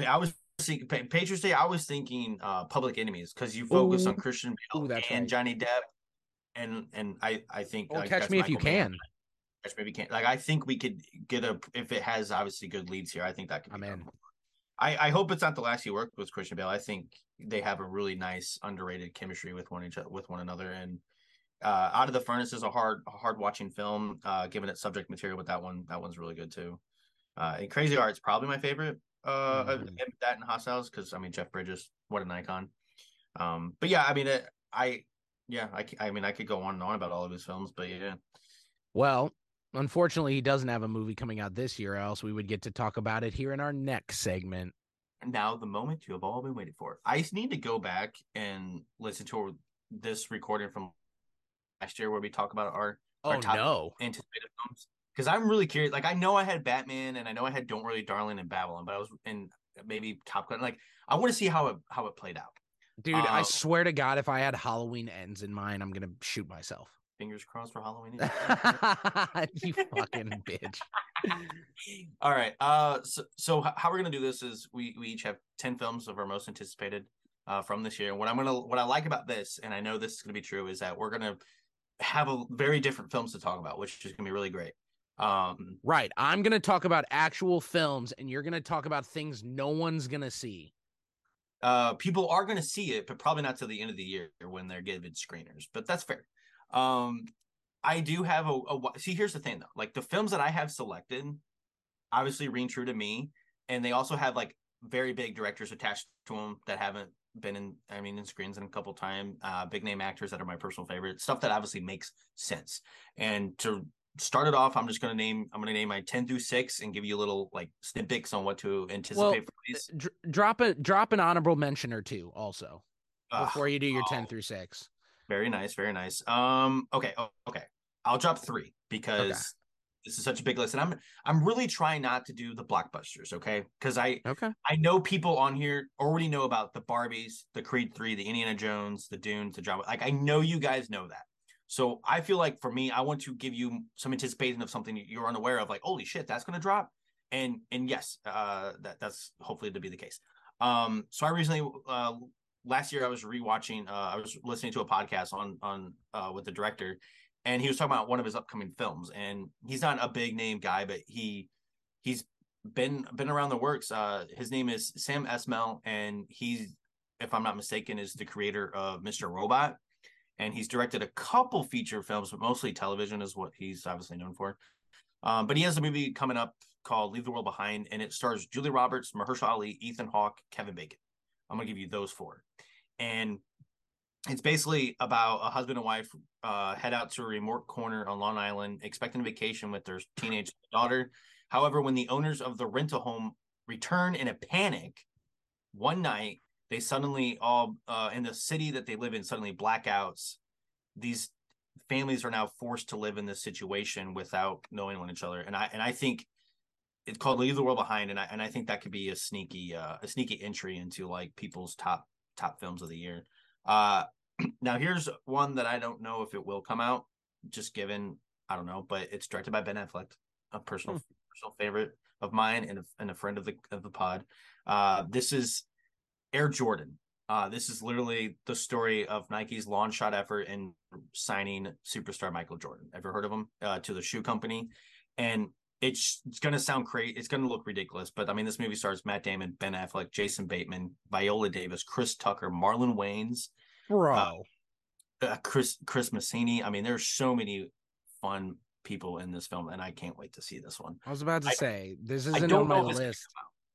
i was thinking patriots day i was thinking uh public enemies because you focus on christian bale Ooh, and right. johnny depp and and i i think like, Catch Me If You Mann. Can. If you like i think we could get a if it has obviously good leads here i think that could be I'm in. I, I hope it's not the last he worked with Christian Bale. I think they have a really nice underrated chemistry with one each with one another. And uh, Out of the Furnace is a hard hard watching film. Uh, given its subject material with that one, that one's really good too. Uh, and Crazy Heart's probably my favorite. Uh, of Mhm. him, that and Hostiles because I mean Jeff Bridges, what an icon. Um, but yeah, I mean it, I yeah I I mean I could go on and on about all of his films, but yeah. Well, unfortunately, he doesn't have a movie coming out this year, or else we would get to talk about it here in our next segment. And now the moment you have all been waiting for. I need to go back and listen to this recording from last year where we talk about our, our Oh top no. anticipated films. Because I'm really curious. Like I know I had Batman and I know I had Don't Worry Darling and Babylon, but I was in maybe Top Gun. Like I want to see how it how it played out. Dude, I Um, swear to God, if I had Halloween ends in mind, I'm gonna shoot myself. Fingers crossed for Halloween. you fucking bitch. All right. Uh, so, so how we're gonna do this is we we each have ten films of our most anticipated uh from this year. What I'm gonna what I like about this, and I know this is gonna be true, is that we're gonna have a very different films to talk about, which is gonna be really great. Um, Right. I'm going to talk about actual films and you're going to talk about things no one's going to see. uh, people are gonna see it, but probably not till the end of the year when they're given screeners. But that's fair. Um, I do have a, a see. Here's the thing though, like the films that I have selected, obviously ring true to me, and they also have like very big directors attached to them that haven't been in. I mean, in screens in a couple time Uh, big name actors that are my personal favorite. Stuff that obviously makes sense. And to start it off, I'm just gonna name. I'm gonna name my ten through six and give you a little like snippets on what to anticipate Well, for these. Dr- drop a drop an honorable mention or two also before you do your 10 oh. through 6. Very nice, very nice. Um, okay, oh, okay. I'll drop three because this is such a big list, and I'm I'm really trying not to do the blockbusters, okay? Because I Okay. I know people on here already know about the Barbies, the Creed three, the Indiana Jones, the Dunes, the John. Like I know you guys know that. So I feel like for me, I want to give you some anticipation of something you're unaware of, like holy shit, that's gonna drop. And and yes, uh, that that's hopefully to be the case. Um, so I recently uh last year I was rewatching uh I was listening to a podcast on on uh with the director and he was talking about one of his upcoming films and he's not a big name guy but he he's been been around the works uh his name is Sam Esmail and he's if I'm not mistaken is the creator of Mr. Robot and he's directed a couple feature films but mostly television is what he's obviously known for um but he has a movie coming up called Leave the World Behind and it stars Julia Roberts, Mahershala Ali, Ethan Hawke, Kevin Bacon I'm gonna give you those four and it's basically about a husband and wife uh, head out to a remote corner on Long Island, expecting a vacation with their teenage daughter. However, when the owners of the rental home return in a panic, one night they suddenly all uh, in the city that they live in suddenly blackouts. These families are now forced to live in this situation without knowing one each other, and I and I think it's called Leave the World Behind, and I and I think that could be a sneaky uh, a sneaky entry into like people's top top films of the year. Uh, now here's one that I don't know if it will come out, just given I don't know, but it's directed by Ben Affleck, a personal personal favorite of mine and a, and a friend of the of the pod. Uh, this is Air Jordan. Uh, this is literally the story of Nike's long shot effort in signing superstar Michael Jordan. Ever heard of him? Uh, to the shoe company, and it's it's gonna sound crazy. It's gonna look ridiculous, but I mean, this movie stars Matt Damon, Ben Affleck, Jason Bateman, Viola Davis, Chris Tucker, Marlon Wayans, Bro. uh, Chris Chris Messina. I mean, there's so many fun people in this film, and I can't wait to see this one. I was about to I- say this isn't on my know if it's gonna list.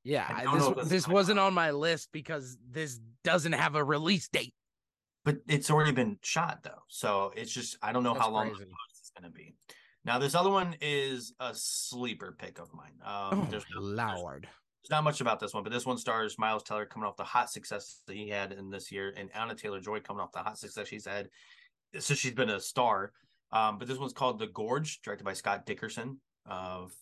Yeah, I I- don't know if this this wasn't on my list because this doesn't have a release date. but it's already been shot though, so it's just I don't know That's how long crazy. is going to be. Now, this other one is a sleeper pick of mine. Um, Oh, there's, no- lord. there's not much about this one, but this one stars Miles Teller coming off the hot success that he had in this year, and Anya Taylor Joy coming off the hot success she's had. So she's been a star. Um, but this one's called The Gorge, directed by Scott Dickerson of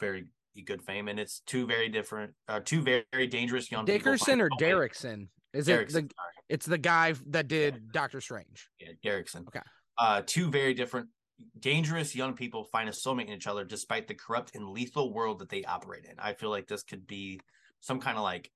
very good fame, and it's two very different, uh, two very, very dangerous young people Dickerson or Derrickson? Is Derrickson, it the sorry. it's the guy that did Doctor Strange. Yeah, Derrickson. Okay. Uh, two very different, dangerous young people find a soulmate in each other despite the corrupt and lethal world that they operate in. I feel like this could be some kind of like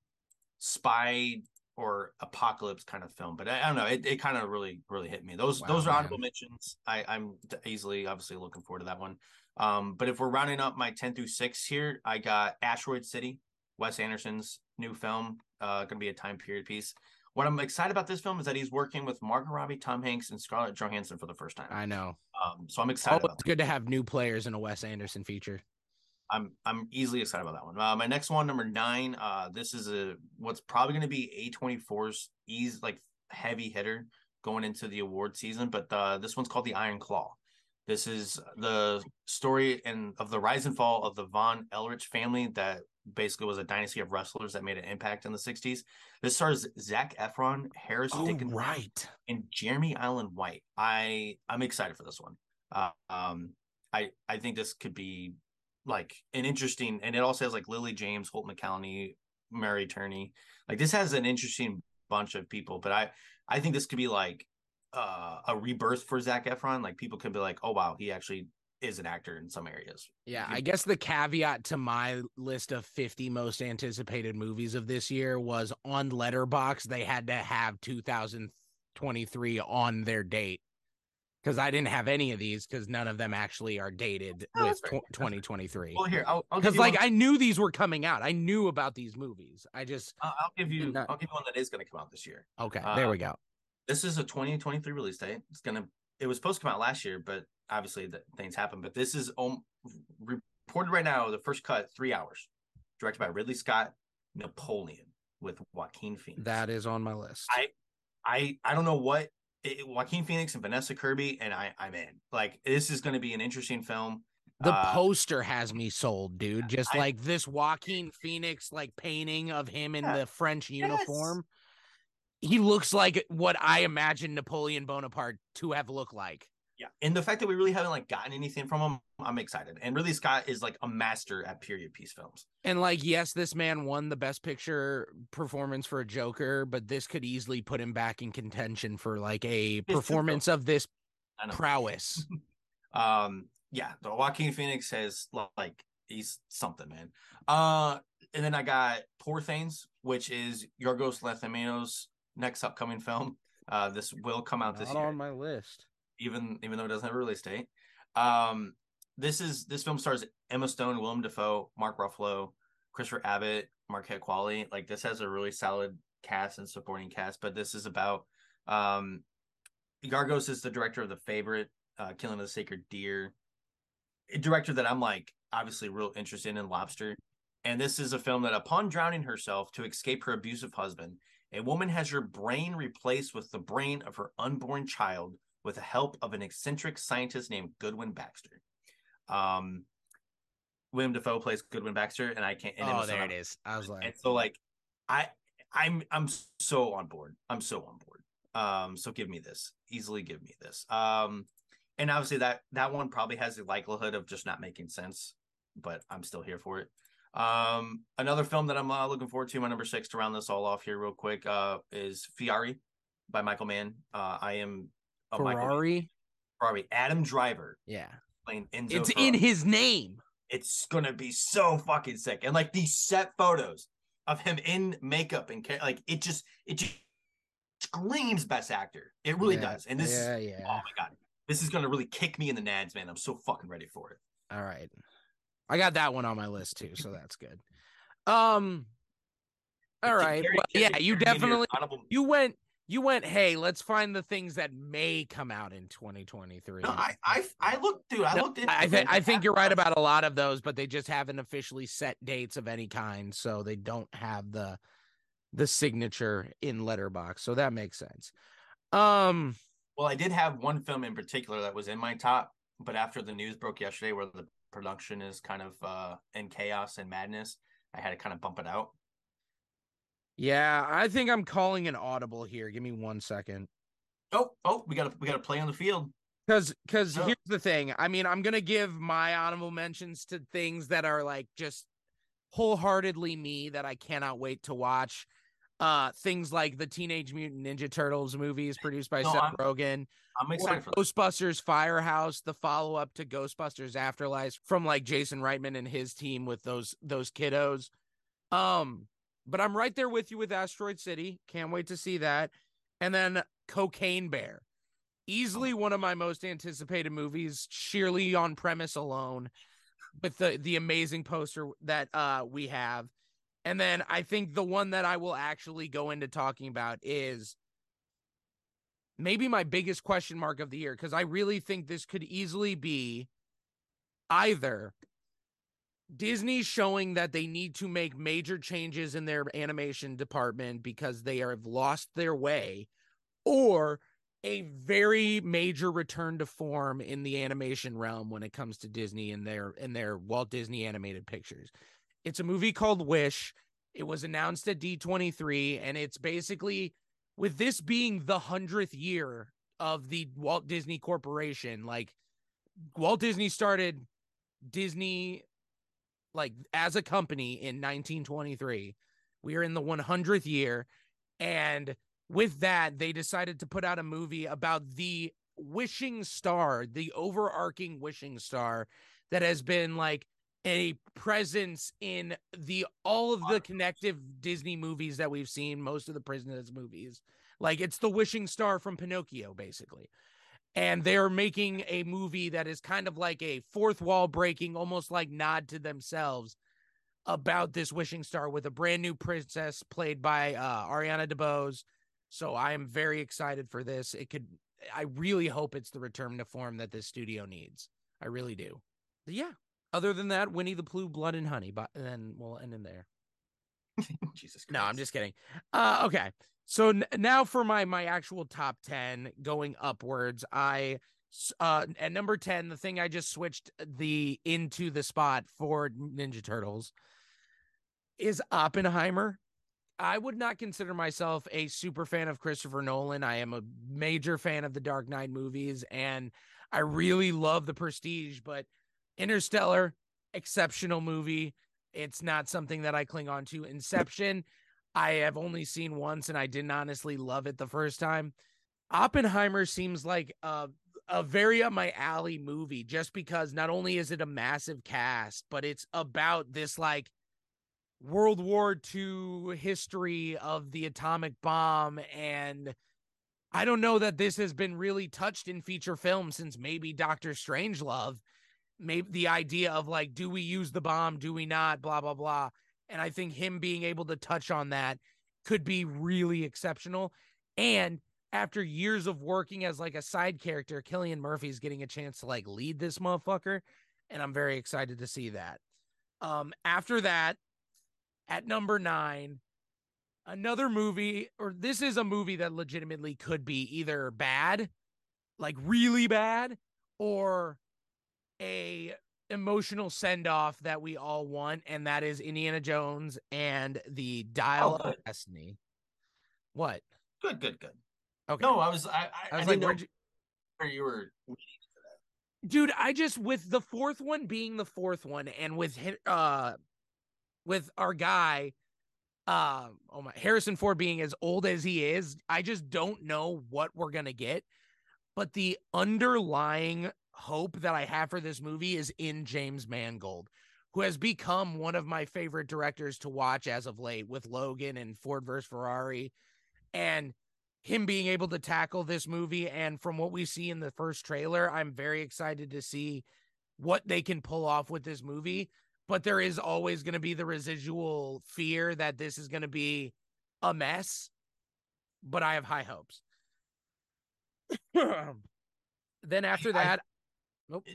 spy or apocalypse kind of film, but I, I don't know. It, it kind of really, really hit me. Those Wow, those are man. honorable mentions. I, I'm easily, obviously, looking forward to that one. Um, but if we're rounding up my ten through six here, I got Asteroid City, Wes Anderson's new film. Uh, going to be a time period piece. What I'm excited about this film is that he's working with Margot Robbie, Tom Hanks, and Scarlett Johansson for the first time. I know. Um, so I'm excited Oh, it's good to have new players in a Wes Anderson feature. I'm I'm easily excited about that one. Uh, my next one, number nine. Uh, this is a what's probably going to be A24's ease like heavy hitter going into the award season, but uh, this one's called the Iron Claw. This is the story and of the rise and fall of the Von Erich family that basically was a dynasty of wrestlers that made an impact in the 60s. This stars Zac Efron, Harris Oh, Dickinson, right. and Jeremy Allen White. I I'm excited for this one. Uh, um, I I think this could be like an interesting, and it also has like Lily James, Holt McCallany, Maura Tierney. Like this has an interesting bunch of people, but I I think this could be like uh, a rebirth for Zac Efron. Like people could be like, oh wow, he actually is an actor in some areas. Yeah, I guess the caveat to my list of 50 most anticipated movies of this year was on Letterboxd they had to have 2023 on their date. Cuz I didn't have any of these cuz none of them actually are dated Oh, with tw- 2023. Well, here I'll, I'll Cuz like one, I knew these were coming out. I knew about these movies. I just I'll, I'll give you not- I'll give you one that is going to come out this year. Okay, Uh, there we go. This is a 2023 release date. It's gonna. It was supposed to come out last year, but obviously the things happen. But this is um, reported right now. The first cut, three hours, directed by Ridley Scott. Napoleon with Joaquin Phoenix. That is on my list. I I I don't know what it, Joaquin Phoenix and Vanessa Kirby, and I I'm in. Like this is going to be an interesting film. The Uh, poster has me sold, dude. Just I- like this Joaquin Phoenix like painting of him in Yeah. the French uniform. He looks like what I imagine Napoleon Bonaparte to have looked like. Yeah, and the fact that we really haven't like gotten anything from him, I'm excited. And Ridley Scott is like a master at period piece films. And like, yes, this man won the best picture performance for a Joker, but this could easily put him back in contention for like a too, performance of this prowess. Um, yeah, the Joaquin Phoenix has like he's something, man. Uh, and then I got Poor Things, which is Yorgos Lanthimos' next upcoming film. Uh, this will come out this year, on my list. Even even though it doesn't have a release date. Um, this is this film stars Emma Stone, Willem Dafoe, Mark Ruffalo, Christopher Abbott, Margaret Qualley. Like this has a really solid cast and supporting cast, but this is about um Yorgos is the director of The Favorite, uh, Killing of the Sacred Deer. A director that I'm like obviously real interested in Lobster. And this is a film that upon drowning herself to escape her abusive husband, a woman has her brain replaced with the brain of her unborn child with the help of an eccentric scientist named Goodwin Baxter. Um Willem Dafoe plays Goodwin Baxter, and I can't. And Oh, there it is. I was like, and so like I I'm I'm so on board. I'm so on board. Um so give me this. Easily give me this. Um and obviously that that one probably has the likelihood of just not making sense, but I'm still here for it. Um another film that I'm uh, looking forward to my number 6 to round this all off here real quick uh is Ferrari by Michael Mann. Uh I am Mann- Ferrari. Ferrari Adam Driver Yeah. playing Enzo It's Ferrari in his name. it's gonna be so fucking sick. And like these set photos of him in makeup and like it just it just screams best actor. It really Yeah, does. And this yeah, is yeah. oh my god. This is gonna really kick me in the nads, man. I'm so fucking ready for it. All right. I got that one on my list too, so that's good. Um all right. Well, yeah, you carry me to your definitely you went you went, hey, let's find the things that may come out in 2023. No, I I I looked, dude. I No, looked into I think. I think you're right about a lot of those, but they just haven't officially set dates of any kind, so they don't have the the signature in Letterboxd. So that makes sense. Um Well, I did have one film in particular that was in my top, but after the news broke yesterday where the production is kind of uh in chaos and madness, I had to kind of bump it out. Yeah, I think I'm calling an audible here. Give me one second. Oh, oh, we got to we got to play on the field. Cause, cause No. here's the thing. I mean, I'm gonna give my honorable mentions to things that are like just wholeheartedly me that I cannot wait to watch. Uh, things like the Teenage Mutant Ninja Turtles movies produced by No, Seth I'm- Rogen, I'm excited for. Ghostbusters Firehouse, the follow up to Ghostbusters Afterlife from like Jason Reitman and his team with those those kiddos. Um, but I'm right there with you with Asteroid City. Can't wait to see that. And then Cocaine Bear, easily one of my most anticipated movies, sheerly on premise alone, with the the amazing poster that uh we have. And then I think the one that I will actually go into talking about is maybe my biggest question mark of the year because I really think this could easily be either Disney showing that they need to make major changes in their animation department because they have lost their way, or a very major return to form in the animation realm when it comes to Disney and their and their Walt Disney animated pictures. It's a movie called Wish. It was announced at D23 and it's basically with this being the 100th year of the Walt Disney Corporation, like Walt Disney started Disney like as a company in 1923. We are in the 100th year and with that they decided to put out a movie about the wishing star, the overarching wishing star that has been like a presence in the all of the connective Disney movies that we've seen, most of the Prisoners movies. Like it's the wishing star from Pinocchio, basically. And they're making a movie that is kind of like a fourth wall breaking, almost like nod to themselves about this wishing star with a brand new princess played by uh, Ariana DeBose. So I am very excited for this. It could, I really hope it's the return to form that this studio needs. I really do. But yeah. Other than that, Winnie the Pooh, Blood and Honey, but then we'll end in there. Jesus Christ. No, I'm just kidding. Uh, okay. So n- now for my my actual top 10 going upwards, I uh at number 10, the thing I just switched the into the spot for Ninja Turtles is Oppenheimer. I would not consider myself a super fan of Christopher Nolan. I am a major fan of the Dark Knight movies and I really love The Prestige, but Interstellar, exceptional movie. It's not something that I cling on to. Inception, I have only seen once and I didn't honestly love it the first time. Oppenheimer seems like a a very up my alley movie just because not only is it a massive cast, but it's about this like World War II history of the atomic bomb and I don't know that this has been really touched in feature film since maybe Doctor Strangelove. Maybe the idea of like, do we use the bomb? Do we not? Blah, blah, blah. And I think him being able to touch on that could be really exceptional. And after years of working as like a side character, Cillian Murphy's getting a chance to like lead this motherfucker. And I'm very excited to see that. Um, after that, at number nine, another movie, or this is a movie that legitimately could be either bad, like really bad, or a emotional send off that we all want, and that is Indiana Jones and the Dial Oh, of. Destiny. What? Good, good, good. Okay. No, I was I I, I was I like, where'd you, where you were dude? I just with the fourth one being the fourth one, and with uh, with our guy, uh, oh my, Harrison Ford being as old as he is, I just don't know what we're gonna get. But the underlying hope that I have for this movie is in James Mangold, who has become one of my favorite directors to watch as of late with Logan and Ford vs. Ferrari. And him being able to tackle this movie. And from what we see in the first trailer, I'm very excited to see what they can pull off with this movie. But there is always going to be the residual fear that this is going to be a mess. But I have high hopes. then after that, nope.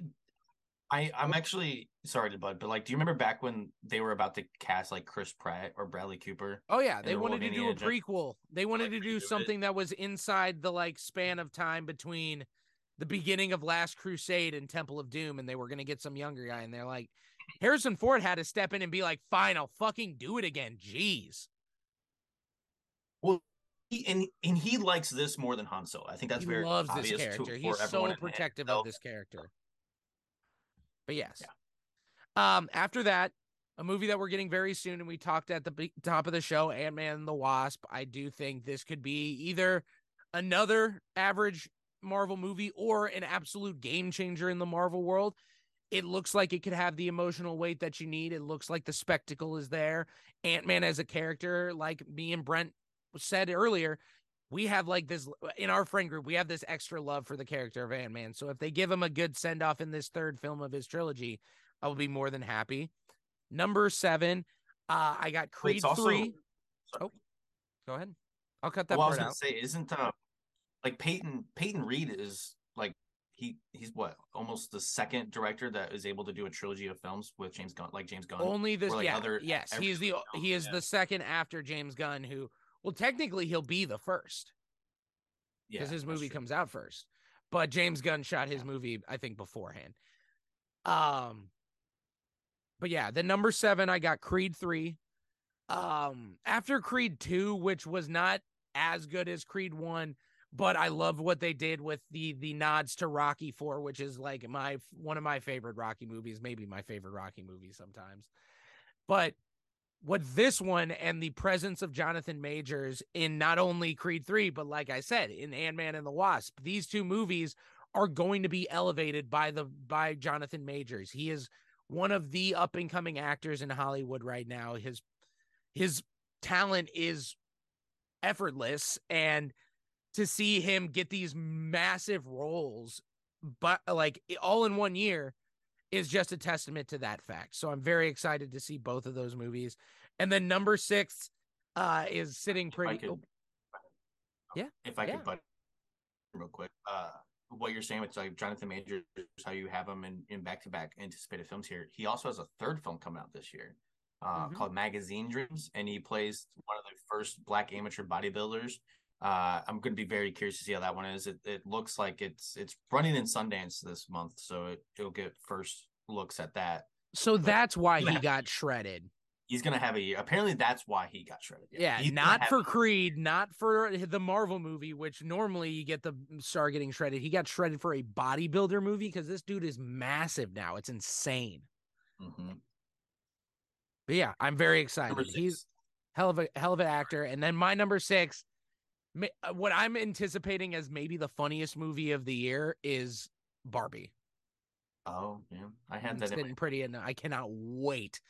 I I'm actually sorry to bud, but like, do you remember back when they were about to cast like Chris Pratt or Bradley Cooper? Oh yeah, they wanted to do a prequel. They wanted to do redo it. something that was inside the like span of time between the beginning of Last Crusade and Temple of Doom, and they were gonna get some younger guy, and they're like, Harrison Ford had to step in and be like, "Fine, I'll fucking do it again." Jeez, Well, he, and and he likes this more than Han Solo. I think that's he very loves this obvious to- character. for He's so protective of this character. But yes. Um, after that, a movie that we're getting very soon, and we talked at the top of the show, Ant Man and the Wasp. I do think this could be either another average Marvel movie or an absolute game changer in the Marvel world. It looks like it could have the emotional weight that you need. It looks like the spectacle is there. Ant Man as a character, like me and Brent said earlier, we have like this in our friend group, we have this extra love for the character of Ant Man. So if they give him a good send off in this third film of his trilogy, I will be more than happy. Number seven, uh, I got Creed it's also- three. Sorry. Oh, Go ahead. I'll cut that well, I was gonna out. say, isn't uh like Peyton Peyton Reed is like he he's what almost the second director that is able to do a trilogy of films with James Gunn, like James Gunn. Only this, like, yeah, yes, he's the film, he is yeah. the second after James Gunn, who well technically he'll be the first yeah, because his movie comes out first. But James Gunn shot his movie, I think, beforehand. Um, but yeah, the number seven, I got Creed three. Um, after Creed two, which was not as good as Creed one, but I love what they did with the the nods to Rocky four, which is like my one of my favorite Rocky movies, maybe my favorite Rocky movie sometimes. But what this one and the presence of Jonathan Majors in not only Creed 3, but like I said, in Ant Man and the Wasp, these two movies are going to be elevated by the by Jonathan Majors. He is one of the up and coming actors in Hollywood right now. His his talent is effortless and to see him get these massive roles but like all in one year is just a testament to that fact. So I'm very excited to see both of those movies. And then number 6 uh is sitting pretty could- Yeah, If I yeah. could, but real quick, uh, what you're saying with like Jonathan Majors, how you have him in in back to back anticipated films here. He also has a third film coming out this year, uh, Mhm. called Magazine Dreams, and he plays one of the first black amateur bodybuilders. Uh, I'm going to be very curious to see how that one is. It, it looks like it's it's running in Sundance this month, so it, it'll get first looks at that. so that's why he got shredded. He's going to have a year. Apparently, that's why he got shredded. Yeah, not for Creed, not for the Marvel movie, which normally you get the star getting shredded. He got shredded for a bodybuilder movie because this dude is massive now. It's insane. Mhm. But yeah, I'm very excited. He's hell of a hell of an actor. And then my number six, Uh, what I'm anticipating as maybe the funniest movie of the year is Barbie. Oh yeah, I had It's that. In my, been pretty, and I cannot wait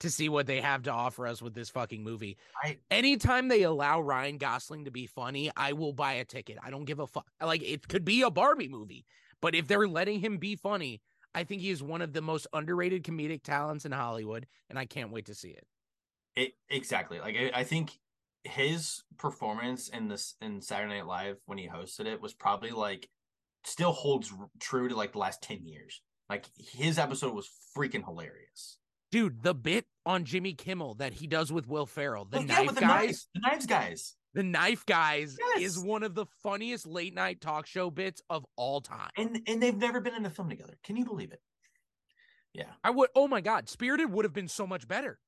to see what they have to offer us with this fucking movie. I Anytime they allow Ryan Gosling to be funny, I will buy a ticket. I don't give a fuck. Like it could be a Barbie movie, but if they're letting him be funny, I think he is one of the most underrated comedic talents in Hollywood, and I can't wait to see it. It exactly. Like I, I think his performance in this in Saturday Night Live when he hosted it was probably like still holds true to like the last 10 years. Like his episode was freaking hilarious. Dude, the bit on Jimmy Kimmel that he does with Will Ferrell, the yeah, knife the guys, knives, the knives guys. the knife guys is one of the funniest late night talk show bits of all time. And and they've never been in a film together. Can you believe it? Yeah. I would oh my god, Spirited would have been so much better.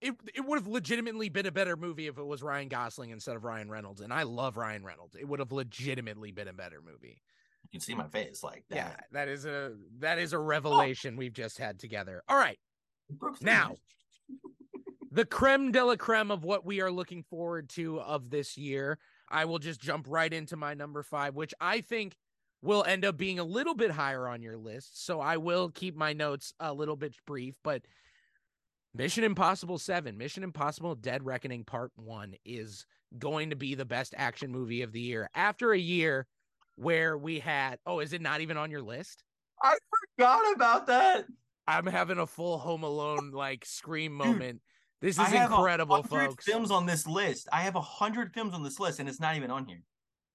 It it would have legitimately been a better movie if it was Ryan Gosling instead of Ryan Reynolds. And I love Ryan Reynolds. It would have legitimately been a better movie. You can see my face like that. Yeah, that is a that is a oh. revelation we've just had together. All right. It. Now, the creme de la creme of what we are looking forward to of this year. I will just jump right into my number five, which I think will end up being a little bit higher on your list. So I will keep my notes a little bit brief, but Mission Impossible 7, Mission Impossible Dead Reckoning Part 1 is going to be the best action movie of the year after a year where we had, oh, is it not even on your list? I forgot about that. I'm having a full Home Alone like scream Dude, moment. This I is incredible, folks. Films on this list. I have a hundred films on this list, and it's not even on here.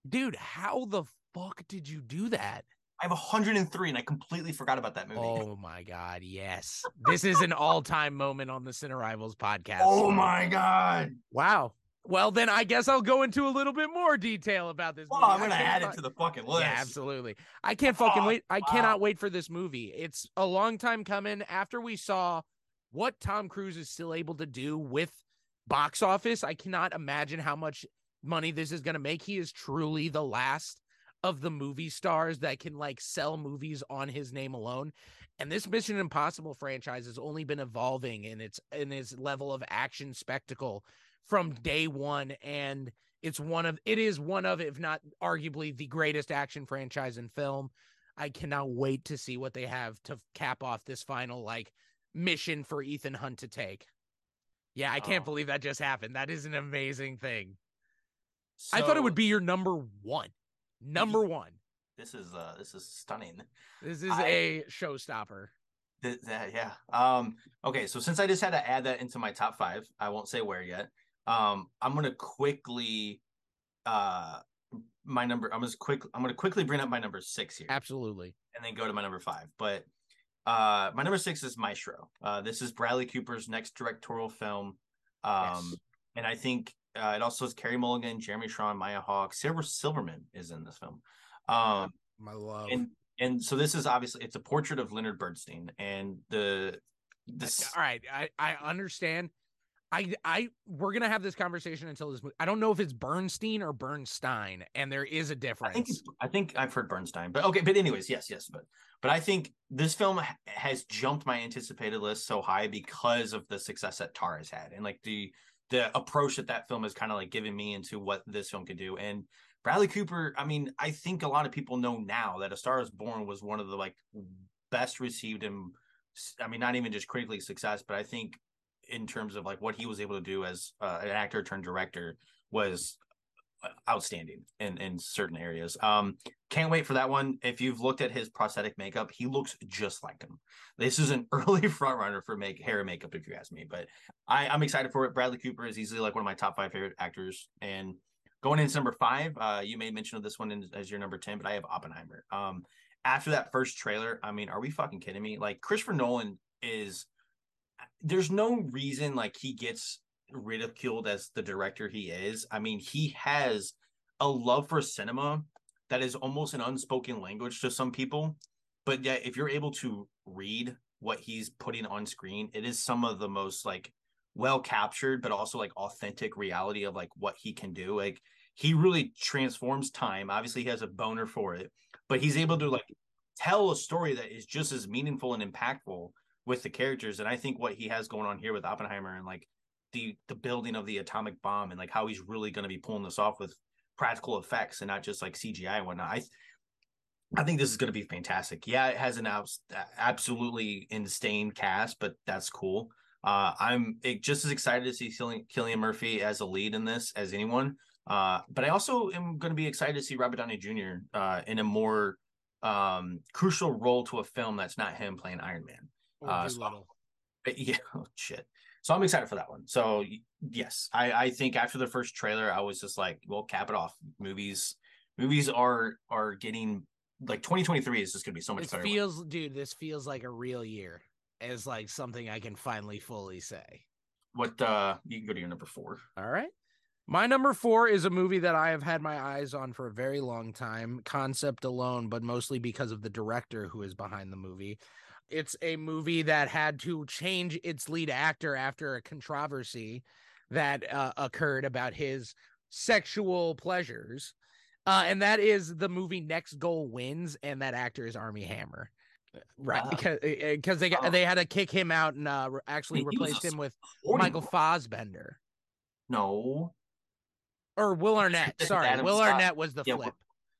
Dude, how the fuck did you do that? I have 103, and I completely forgot about that movie. Oh my god, yes. This is an all-time moment on the Cine Rivals podcast. Oh my god! Wow. Well, then I guess I'll go into a little bit more detail about this. Well, movie. I'm gonna add fi- it to the fucking list. Yeah, absolutely. I can't fucking Oh, wait. I wow. cannot wait for this movie. It's a long time coming. After we saw what Tom Cruise is still able to do with box office, I cannot imagine how much money this is going to make. He is truly the last of the movie stars that can like sell movies on his name alone. And this Mission Impossible franchise has only been evolving in its in its level of action spectacle from day one and it's one of it is one of if not arguably the greatest action franchise in film. I cannot wait to see what they have to cap off this final like mission for Ethan Hunt to take. Yeah, I can't Oh. believe that just happened. That is an amazing thing. I thought it would be your number 1. Number 1. This is uh, this is stunning. This is I- a showstopper. Th- that yeah. Um. Okay. So since I just had to add that into my top five, I won't say where yet. Um. I'm gonna quickly, uh, my number. I'm just quick. I'm gonna quickly bring up my number six here. Absolutely. and then go to my number five. But uh my number six is Maestro. Uh this is Bradley Cooper's next directorial film. Um Yes. and I think uh it also has Carey Mulligan, Jeremy Strong, Maya Hawke, Silver Silverman is in this film. Um My love. and and so this is obviously it's a portrait of Leonard Bernstein and the this All right, I I understand. I I we're gonna have this conversation until this. I don't know if it's Bernstein or Bernstein, and there is a difference. think I think I've heard Bernstein, but okay. But anyways, yes, yes, but but I think this film has jumped my anticipated list so high because of the success that Tar has had, and like the the approach that that film has kind of like given me into what this film could do. And Bradley Cooper, I mean, I think a lot of people know now that A Star Is Born was one of the like best received and I mean, not even just critically success, but I think in terms of like what he was able to do as uh, an actor turned director was outstanding in in certain areas. Um, can't wait for that one. If you've looked at his prosthetic makeup, he looks just like him. This is an early front runner for make hair and makeup, if you ask me. But I, I'm excited for it. Bradley Cooper is easily like one of my top five favorite actors. And going into number five, uh, you made mention of this one in, as your number ten, but I have Oppenheimer. Um, after that first trailer, I mean, are we fucking kidding me? Like Christopher Nolan is there's no reason like he gets ridiculed as the director he is. I mean, he has a love for cinema that is almost an unspoken language to some people. But yet, if you're able to read what he's putting on screen, it is some of the most like well captured, but also like authentic reality of like what he can do. Like he really transforms time. Obviously, he has a boner for it, but he's able to like tell a story that is just as meaningful and impactful with the characters. And I think what he has going on here with Oppenheimer and like the the building of the atomic bomb and like how he's really going to be pulling this off with practical effects and not just like CGI and whatnot. I I think this is going to be fantastic. Yeah, it has an abs- absolutely insane cast, but that's cool. Uh, I'm just as excited to see Cillian, Cillian Murphy as a lead in this as anyone. Uh, but I also am going to be excited to see Robert Downey Jr. Uh, in a more um, crucial role to a film that's not him playing Iron Man. Or Uh, so- yeah, oh, shit. So I'm excited for that one. So yes, I I think after the first trailer, I was just like, well, cap it off. Movies, movies are are getting like 2023 is just gonna be so much This better. feels, dude. This feels like a real year. As like something I can finally fully say. What uh, you can go to your number four. All right. My number four is a movie that I have had my eyes on for a very long time, concept alone, but mostly because of the director who is behind the movie. It's a movie that had to change its lead actor after a controversy that uh, occurred about his sexual pleasures. Uh, and that is the movie Next Goal Wins, and that actor is Armie Hammer. Right, Ah. because because they got, they had to kick him out and uh, actually replaced him with Forty- Michael Fassbender No. or Will Arnett. Sorry, Adam Will Scott. Arnett was the Yeah, flip.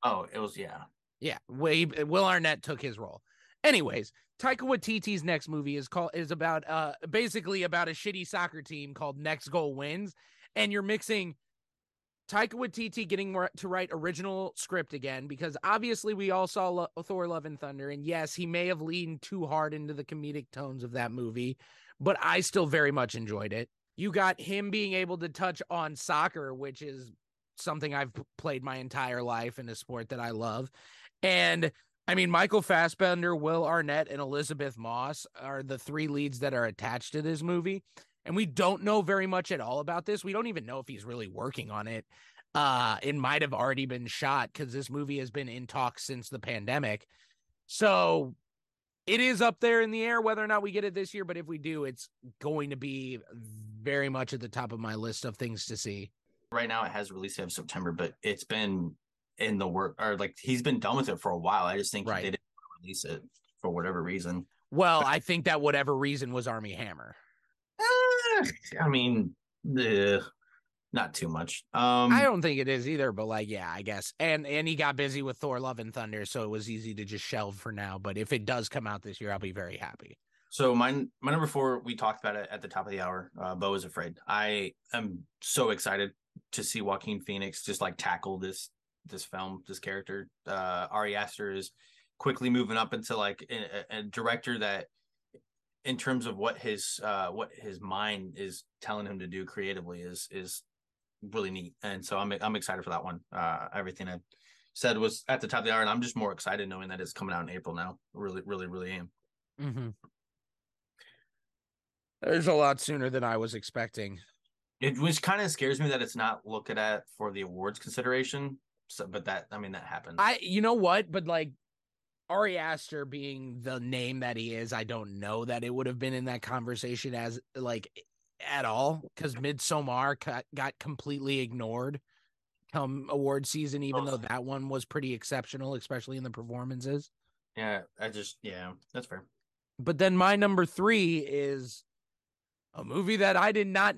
Oh, it was yeah. Yeah, Way, Will Arnett took his role. Anyways, Taika Waititi's next movie is called is about uh basically about a shitty soccer team called Next Goal Wins, and you're mixing Taika Waititi getting to write original script again because obviously we all saw Lo- Thor: Love and Thunder, and yes, he may have leaned too hard into the comedic tones of that movie, but I still very much enjoyed it. You got him being able to touch on soccer, which is something I've played my entire life in a sport that I love. And I mean, Michael Fassbender, Will Arnett, and Elizabeth Moss are the three leads that are attached to this movie. And we don't know very much at all about this. We don't even know if he's really working on it. Uh, it might have already been shot because this movie has been in talks since the pandemic. So it is up there in the air whether or not we get it this year. But if we do, it's going to be very much at the top of my list of things to see. Right now it has release date of September, but it's been in the work or like he's been done with it for a while. I just think Right. they didn't release it for whatever reason. Well, I think that whatever reason was Armie Hammer. Eh, I mean, eh, not too much. Um, I don't think it is either, but like, yeah, I guess. And and he got busy with Thor: Love and Thunder, so it was easy to just shelve for now. But if it does come out this year, I'll be very happy. So my my number four, we talked about it at the top of the hour. Uh, Beau is afraid. I am so excited to see Joaquin Phoenix just like tackle this this film, this character. Uh, Ari Aster is quickly moving up into like a, a- director that, in terms of what his uh what his mind is telling him to do creatively, is is really neat. And so I'm I'm excited for that one. Uh, everything I said was at the top of the hour, and I'm just more excited knowing that it's coming out in April now. Really, really, really am. Mm-hmm. There's a lot sooner than I was expecting. It which kind of scares me that it's not looked at for the awards consideration. So, but that I mean that happens. I, you know what? But like Ari Aster being the name that he is, I don't know that it would have been in that conversation as like at all because Midsommar got, got completely ignored come award season, even Oh. though that one was pretty exceptional, especially in the performances. Yeah, I just yeah, that's fair. But then my number three is a movie that I did not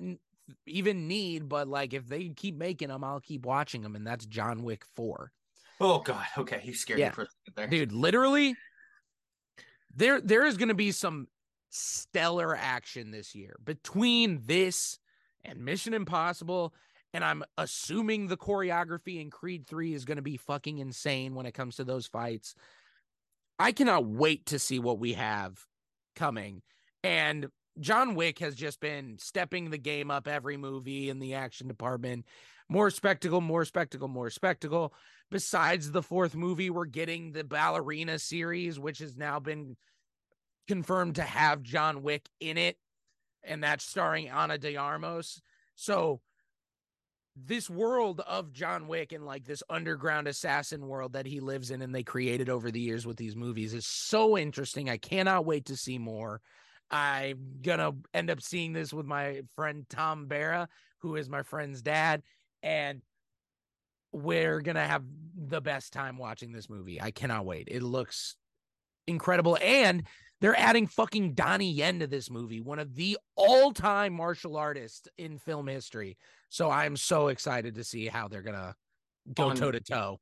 even need, but like if they keep making them, I'll keep watching them, and that's John Wick Four. Oh god, okay, you scared Yeah. me for a second there. dude literally there there is going to be some stellar action this year between this and mission impossible and i'm assuming the choreography in creed 3 is going to be fucking insane when it comes to those fights i cannot wait to see what we have coming and john wick has just been stepping the game up every movie in the action department more spectacle more spectacle more spectacle besides the fourth movie, we're getting the ballerina series, which has now been confirmed to have John Wick in it, and that's starring Ana de Armas. So this world of John Wick and like this underground assassin world that he lives in and they created over the years with these movies is so interesting. I cannot wait to see more. I'm gonna end up seeing this with my friend Tom Barra, who is my friend's dad, and we're gonna have the best time watching this movie. I cannot wait. It looks incredible, and they're adding fucking Donnie Yen to this movie, one of the all-time martial artists in film history. So I'm so excited to see how they're gonna go toe to toe.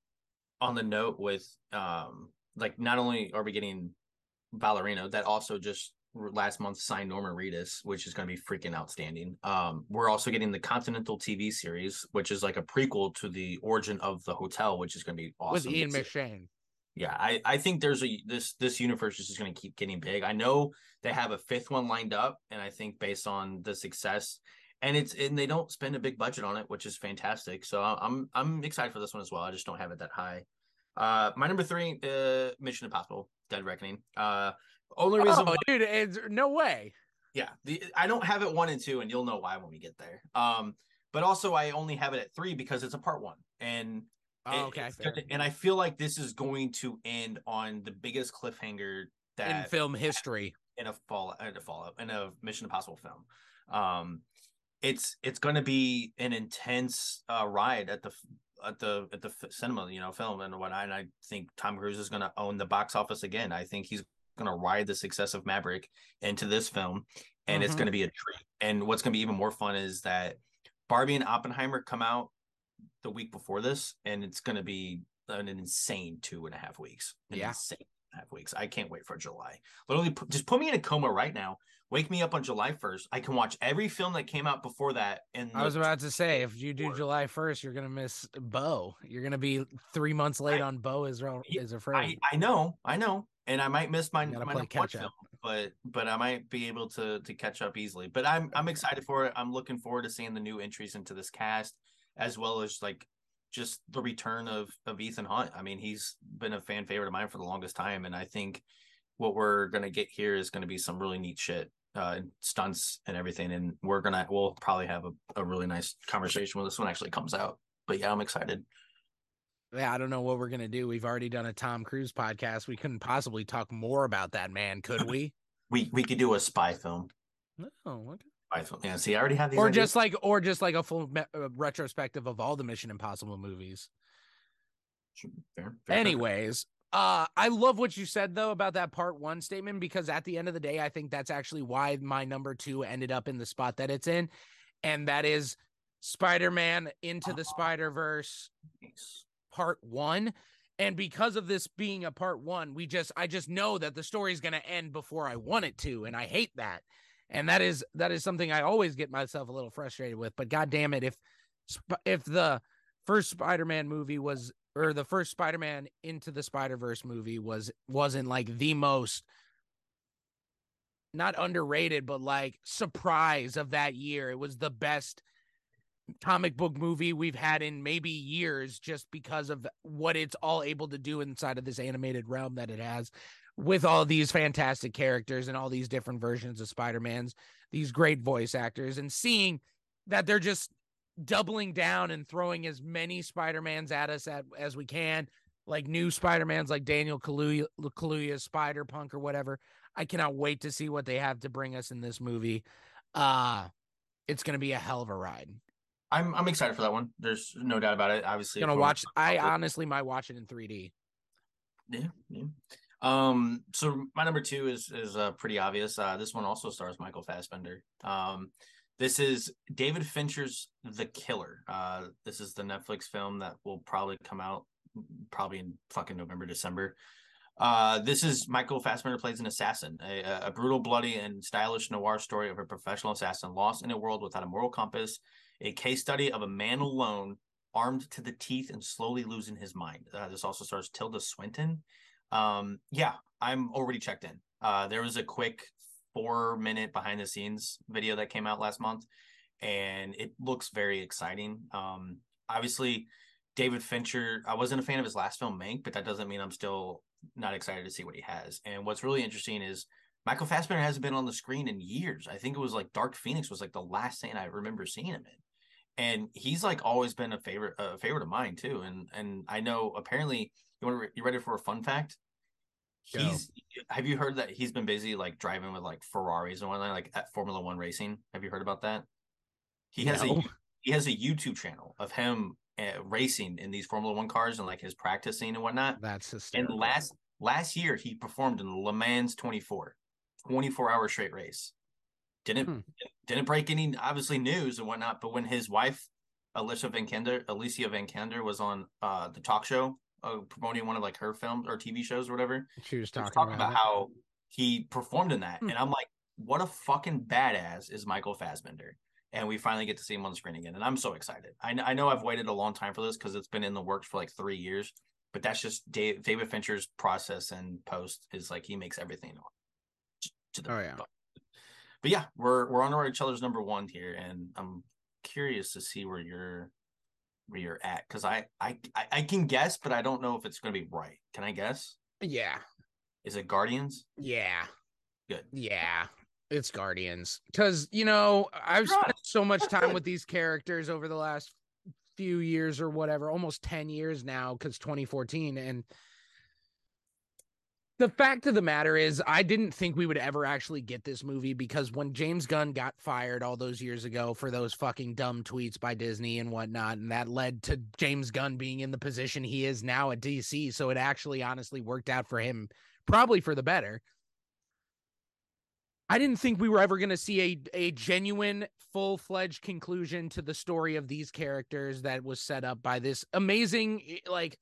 on the note with um like not only are we getting ballerina that also just last month signed norman reedus which is going to be freaking outstanding. Um we're also getting the continental tv series which is like a prequel to the origin of the hotel which is going to be awesome. With Ian McShane. yeah i i think there's a this this universe is just going to keep getting big. I know they have a fifth one lined up and i think based on the success and it's and they don't spend a big budget on it which is fantastic. So i'm i'm excited for this one as well. I just don't have it that high. Uh my number three uh mission impossible dead reckoning. Uh only reason Oh, why- dude, it's no way. yeah the i don't have it one and two and you'll know why when we get there um but also i only have it at three because it's a part one and Oh, it- okay, it's fair. and I feel like this is going to end on the biggest cliffhanger that in film history. in a fall in a Fallout in a Mission Impossible film. Um, it's it's going to be an intense uh, ride at the at the at the cinema, you know, film and whatnot. And I think Tom Cruise is going to own the box office again. I think he's going to ride the success of Maverick into this film, and it's Mhm. going to be a treat. And what's going to be even more fun is that Barbie and Oppenheimer come out the week before this, and it's going to be an insane two and a half weeks. An Yeah. insane two and a half weeks. I can't wait for July. Literally, put, just put me in a coma right now. Wake me up on July first. I can watch every film that came out before that. And I was about to say, if you do July 1st, you're gonna miss Beau. You're gonna be three months late I- on Beau is Ro- Yeah, is I, afraid. I know, I know, and I might miss my, my catch up. film, but but I might be able to to catch up easily. But I'm I'm excited for it. I'm looking forward to seeing the new entries into this cast, as well as like just the return of of Ethan Hunt. I mean, he's been a fan favorite of mine for the longest time, and I think what we're gonna get here is gonna be some really neat shit, uh, stunts and everything. And we're gonna we'll probably have a, a really nice conversation when this one actually comes out. But yeah, I'm excited. Yeah, I don't know what we're gonna do. We've already done a Tom Cruise podcast. We couldn't possibly talk more about that man, could we? We we could do a spy film. no. Okay. Spy film. Yeah, see, I already have these. Or ideas. just like, or just like a full me- uh, retrospective of all the Mission Impossible movies. Fair, fair. Anyways, uh, I love what you said though about that part one statement because at the end of the day, I think that's actually why my number two ended up in the spot that it's in, and that is Spider-Man into the Spider Verse Nice. Part one. And because of this being a part one, we just I just know that the story is gonna end before I want it to, and I hate that. And that is that is something I always get myself a little frustrated with. But god damn it, if if the first Spider-Man movie was or the first Spider-Man into the Spider-Verse movie was wasn't like the most not underrated, but like surprise of that year. It was the best comic book movie we've had in maybe years just because of what it's all able to do inside of this animated realm that it has with all these fantastic characters and all these different versions of Spider-Man's, these great voice actors and seeing that they're just doubling down and throwing as many Spider-Mans at us at, as we can, like new Spider-Mans like Daniel Kaluuya, Kaluuya's Spider-Punk or whatever. I cannot wait to see what they have to bring us in this movie. Uh it's gonna be a hell of a ride. I'm I'm excited for that one. There's no doubt about it. Obviously, Gonna watch. I honestly might watch it in 3D. Yeah, yeah. Um, so my number two is is uh, pretty obvious. Uh, this one also stars Michael Fassbender. Um, this is David Fincher's The Killer. Uh, this is the Netflix film that will probably come out probably in fucking November, December. Uh, this is Michael Fassbender plays an assassin, a, a brutal, bloody, and stylish noir story of a professional assassin lost in a world without a moral compass. A case study of a man alone, armed to the teeth, and slowly losing his mind. Uh, this also stars Tilda Swinton. Um, yeah, I'm already checked in. Uh, there was a quick four minute behind the scenes video that came out last month, and it looks very exciting. Um, obviously, David Fincher, I wasn't a fan of his last film, Mank, but that doesn't mean I'm still not excited to see what he has. And what's really interesting is Michael Fassbender hasn't been on the screen in years. I think it was like Dark Phoenix was like the last thing I remember seeing him in. And he's like always been a favorite, a favorite of mine too. And and I know apparently you want you ready for a fun fact? Go. He's have you heard that he's been busy like driving with like Ferraris and whatnot, like at Formula One racing? Have you heard about that? He has No. a he has a YouTube channel of him uh, racing in these Formula One cars and like his practicing and whatnot. That's And last last year he performed in Le Mans 24, 24 hour straight race. Didn't Hmm. didn't break any obviously news and whatnot, but when his wife Alicia Vikander, Alicia Vikander was on uh the talk show uh, promoting one of like her films or TV shows or whatever, she was she was talking, talking about, about how he performed in that. Hmm. And I'm like, what a fucking badass is Michael Fassbender. And we finally get to see him on the screen again. And I'm so excited. I, I know I've waited a long time for this because it's been in the works for like three years, but that's just Dave, David Fincher's process and post is like he makes everything to the Oh, yeah. But, but yeah, we're we're on our each other's number one here, and I'm curious to see where you're where you're at because I, I I I can guess, but I don't know if it's going to be right. Can I guess? Yeah, Is it Guardians? yeah, Good. yeah. It's Guardians because you know I've spent so much time good. with these characters over the last few years or whatever, almost ten years now because 2014, and the fact of the matter is, I didn't think we would ever actually get this movie because when James Gunn got fired all those years ago for those fucking dumb tweets by Disney and whatnot, and that led to James Gunn being in the position he is now at DC. So it actually honestly worked out for him, probably for the better. I didn't think we were ever going to see a, a genuine, full fledged conclusion to the story of these characters that was set up by this amazing, like,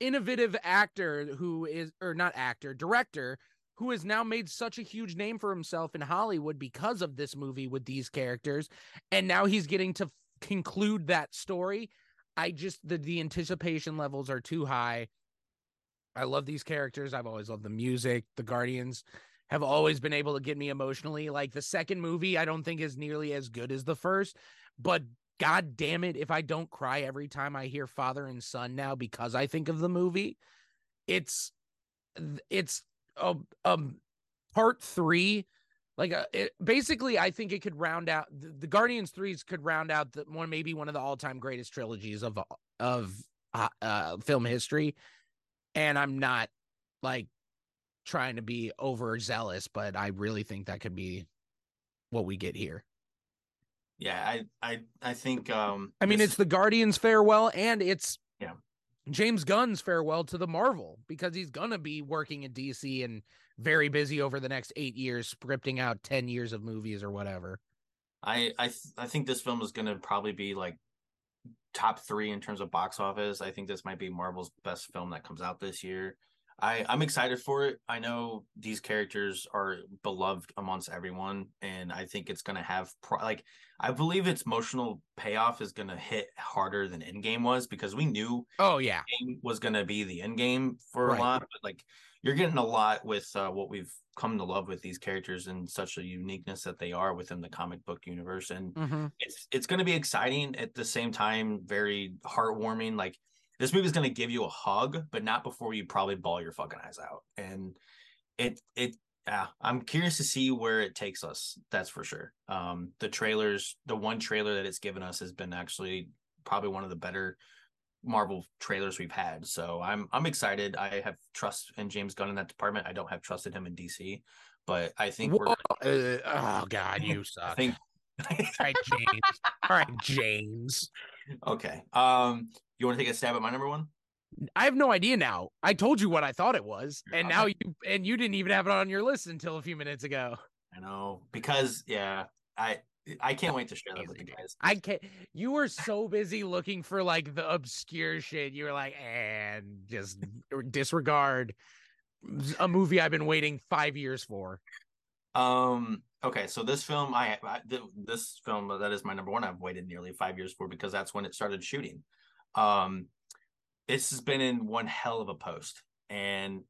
innovative actor who is, or not actor, director, who has now made such a huge name for himself in Hollywood because of this movie with these characters. And now he's getting to f- conclude that story. I just, the, the anticipation levels are too high. I love these characters. I've always loved the music. The Guardians have always been able to get me emotionally. Like the second movie, I don't think is nearly as good as the first, but god damn it, if I don't cry every time I hear father and son now because I think of the movie, it's it's a um part three. Like uh, it, basically, I think it could round out the, the Guardians threes could round out the one maybe one of the all time greatest trilogies of of uh, uh, film history, and I'm not like trying to be overzealous, but I really think that could be what we get here. Yeah, I I I think um I mean, this- it's the Guardians farewell and it's Yeah. James Gunn's farewell to the Marvel because he's gonna be working at DC and very busy over the next eight years, scripting out ten years of movies or whatever. I I th- I think this film is going to probably be like top 3 in terms of box office. I think this might be Marvel's best film that comes out this year. I I'm excited for it. I know these characters are beloved amongst everyone and I think it's going to have pro- like I believe its emotional payoff is going to hit harder than Endgame was because we knew Oh yeah, game was going to be the end game for Right. a lot, but like you're getting a lot with uh, what we've come to love with these characters and such a uniqueness that they are within the comic book universe. And mm-hmm. it's it's going to be exciting at the same time, very heartwarming. Like this movie is going to give you a hug, but not before you probably ball your fucking eyes out. And it it yeah, I'm curious to see where it takes us. That's for sure. Um, the trailers, the one trailer that it's given us has been actually probably one of the better Marvel trailers we've had. So I'm I'm excited. I have trust in James Gunn in that department. I don't have trusted him in DC, but I think we're uh, oh god, you I suck. think All right, James. All right, James. Okay. Um, you want to take a stab at my number one? I have no idea now. I told you what I thought it was, and Okay. now you and you didn't even have it on your list until a few minutes ago. I know because yeah, I I can't wait to share that with you guys. I can't. You were so busy looking for like the obscure shit. You were like, and just disregard a movie I've been waiting five years for. Um. Okay, so this film, I, I this film that is my number one. I've waited nearly five years for because that's when it started shooting. Um, this has been in one hell of a post, and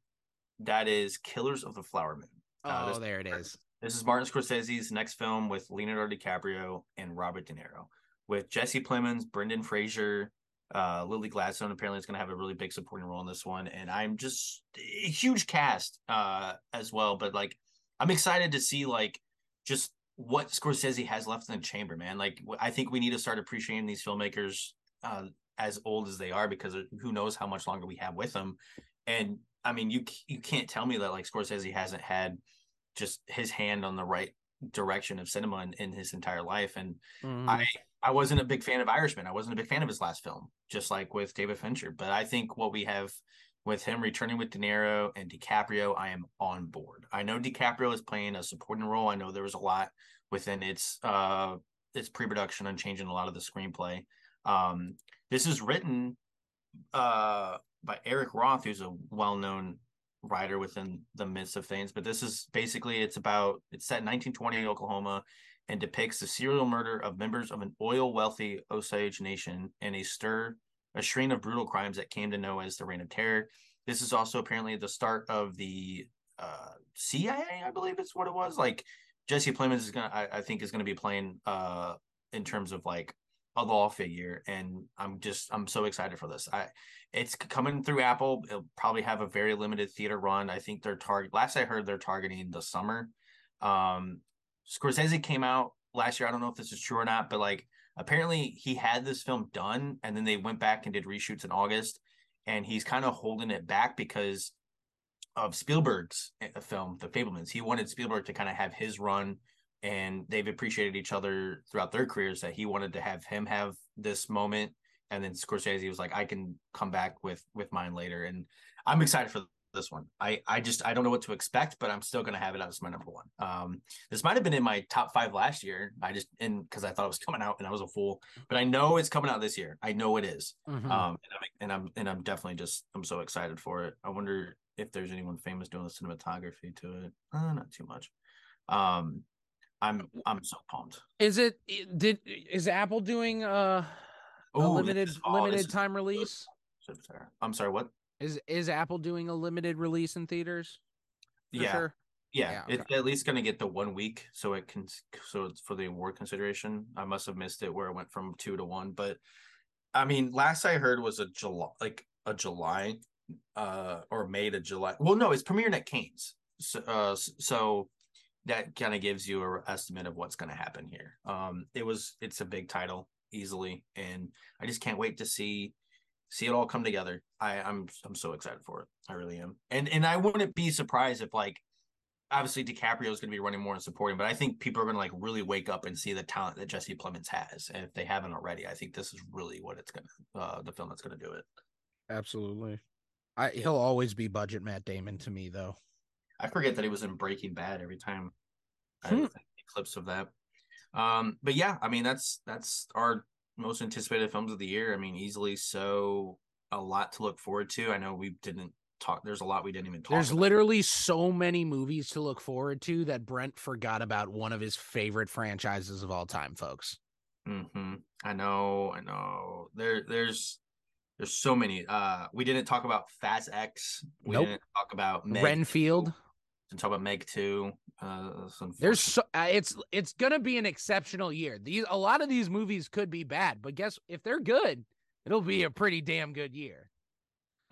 that is Killers of the Flower Moon. Uh, Oh, this- there it is. This is Martin Scorsese's next film with Leonardo DiCaprio and Robert De Niro, with Jesse Plemons, Brendan Fraser, uh, Lily Gladstone. Apparently, is going to have a really big supporting role in this one, and I'm just a huge cast uh, as well. But like, I'm excited to see like just what Scorsese has left in the chamber, man. Like, I think we need to start appreciating these filmmakers uh, as old as they are because who knows how much longer we have with them. And I mean, you you can't tell me that like Scorsese hasn't had just his hand on the right direction of cinema in, in his entire life. And Mhm. I I wasn't a big fan of Irishman. I wasn't a big fan of his last film, just like with David Fincher. But I think what we have with him returning with De Niro and DiCaprio, I am on board. I know DiCaprio is playing a supporting role. I know there was a lot within its uh its pre-production and changing a lot of the screenplay. Um this is written uh by Eric Roth, who's a well-known writer within the midst of things. But this is basically it's about it's set in 1920 Oklahoma and depicts the serial murder of members of an oil wealthy Osage nation and a stir a string of brutal crimes that came to know as the Reign of Terror. This is also apparently the start of the uh, CIA, I believe it's what it was. Like Jesse Plemons is gonna, I, I think, is gonna be playing uh, in terms of like a law figure, and I'm just I'm so excited for this. I it's coming through Apple. It'll probably have a very limited theater run. I think they're target. Last I heard, they're targeting the summer. Um, Scorsese came out last year. I don't know if this is true or not, but like apparently he had this film done, and then they went back and did reshoots in August, and he's kind of holding it back because of Spielberg's uh, film, The Fabelmans. He wanted Spielberg to kind of have his run, and they've appreciated each other throughout their careers. That he wanted to have him have this moment, and then Scorsese was like, "I can come back with with mine later." And I'm excited for this one. I I just I don't know what to expect, but I'm still gonna have it as my number one. Um, this might have been in my top five last year. I just and because I thought it was coming out and I was a fool, but I know it's coming out this year. I know it is. Mhm. Um, and I'm and I'm and I'm definitely just I'm so excited for it. I wonder if there's anyone famous doing the cinematography to it. Uh, not too much. Um, I'm I'm so pumped. Is it did is Apple doing uh, a Ooh, limited this- oh, limited time release? I'm sorry. What? Is is Apple doing a limited release in theaters? Yeah, sure? yeah. Yeah, It's at least gonna get the one week, so it can so it's for the award consideration. I must have missed it where it went from two to one, but I mean, last I heard was a July, like a July, uh, or May to July. Well, no, it's premiering at Cannes, so uh, so that kind of gives you a estimate of what's going to happen here. Um, it was it's a big title easily, and I just can't wait to see see it all come together. I I'm I'm so excited for it. I really am, and and I wouldn't be surprised if like obviously DiCaprio is going to be running more and supporting, but I think people are going to like really wake up and see the talent that Jesse Plemons has, and if they haven't already, I think this is really what it's going to uh the film that's going to do it. Absolutely. I he'll always be budget Matt Damon to me though. I forget that he was in Breaking Bad every time I Hmm. clips of that. Um, but yeah, I mean that's that's our most anticipated films of the year. I mean, easily so a lot to look forward to. I know we didn't talk. There's a lot we didn't even talk. There's about. literally so many movies to look forward to that Brent forgot about one of his favorite franchises of all time, folks. hmm I know, I know. There, there's, there's so many. Uh, we didn't talk about Fast X. We Nope. didn't talk about Meg Renfield. 2. Talk about Meg Two. Uh, There's so uh, it's it's gonna be an exceptional year. These a lot of these movies could be bad, but guess if they're good, it'll be a pretty damn good year.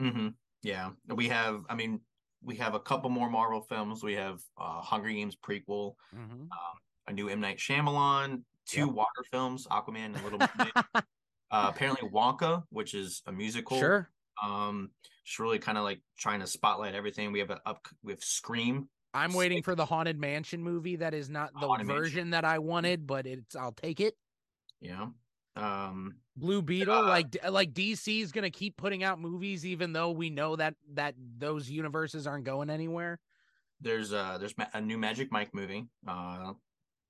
Mm-hmm. Yeah, we have. I mean, we have a couple more Marvel films. We have uh, Hunger Games prequel, Mhm. a new M Night Shyamalan, two Yep. water films, Aquaman and Little Mermaid. uh, apparently Wonka, which is a musical. Sure. Um, just really kind of like trying to spotlight everything. We have a up. We have Scream. I'm waiting for the Haunted Mansion movie that is not the Haunted Mansion. version that I wanted, but it's I'll take it. Yeah. Um. Blue Beetle, Uh, like like DC is gonna keep putting out movies, even though we know that that those universes aren't going anywhere. There's uh there's a new Magic Mike movie. Uh,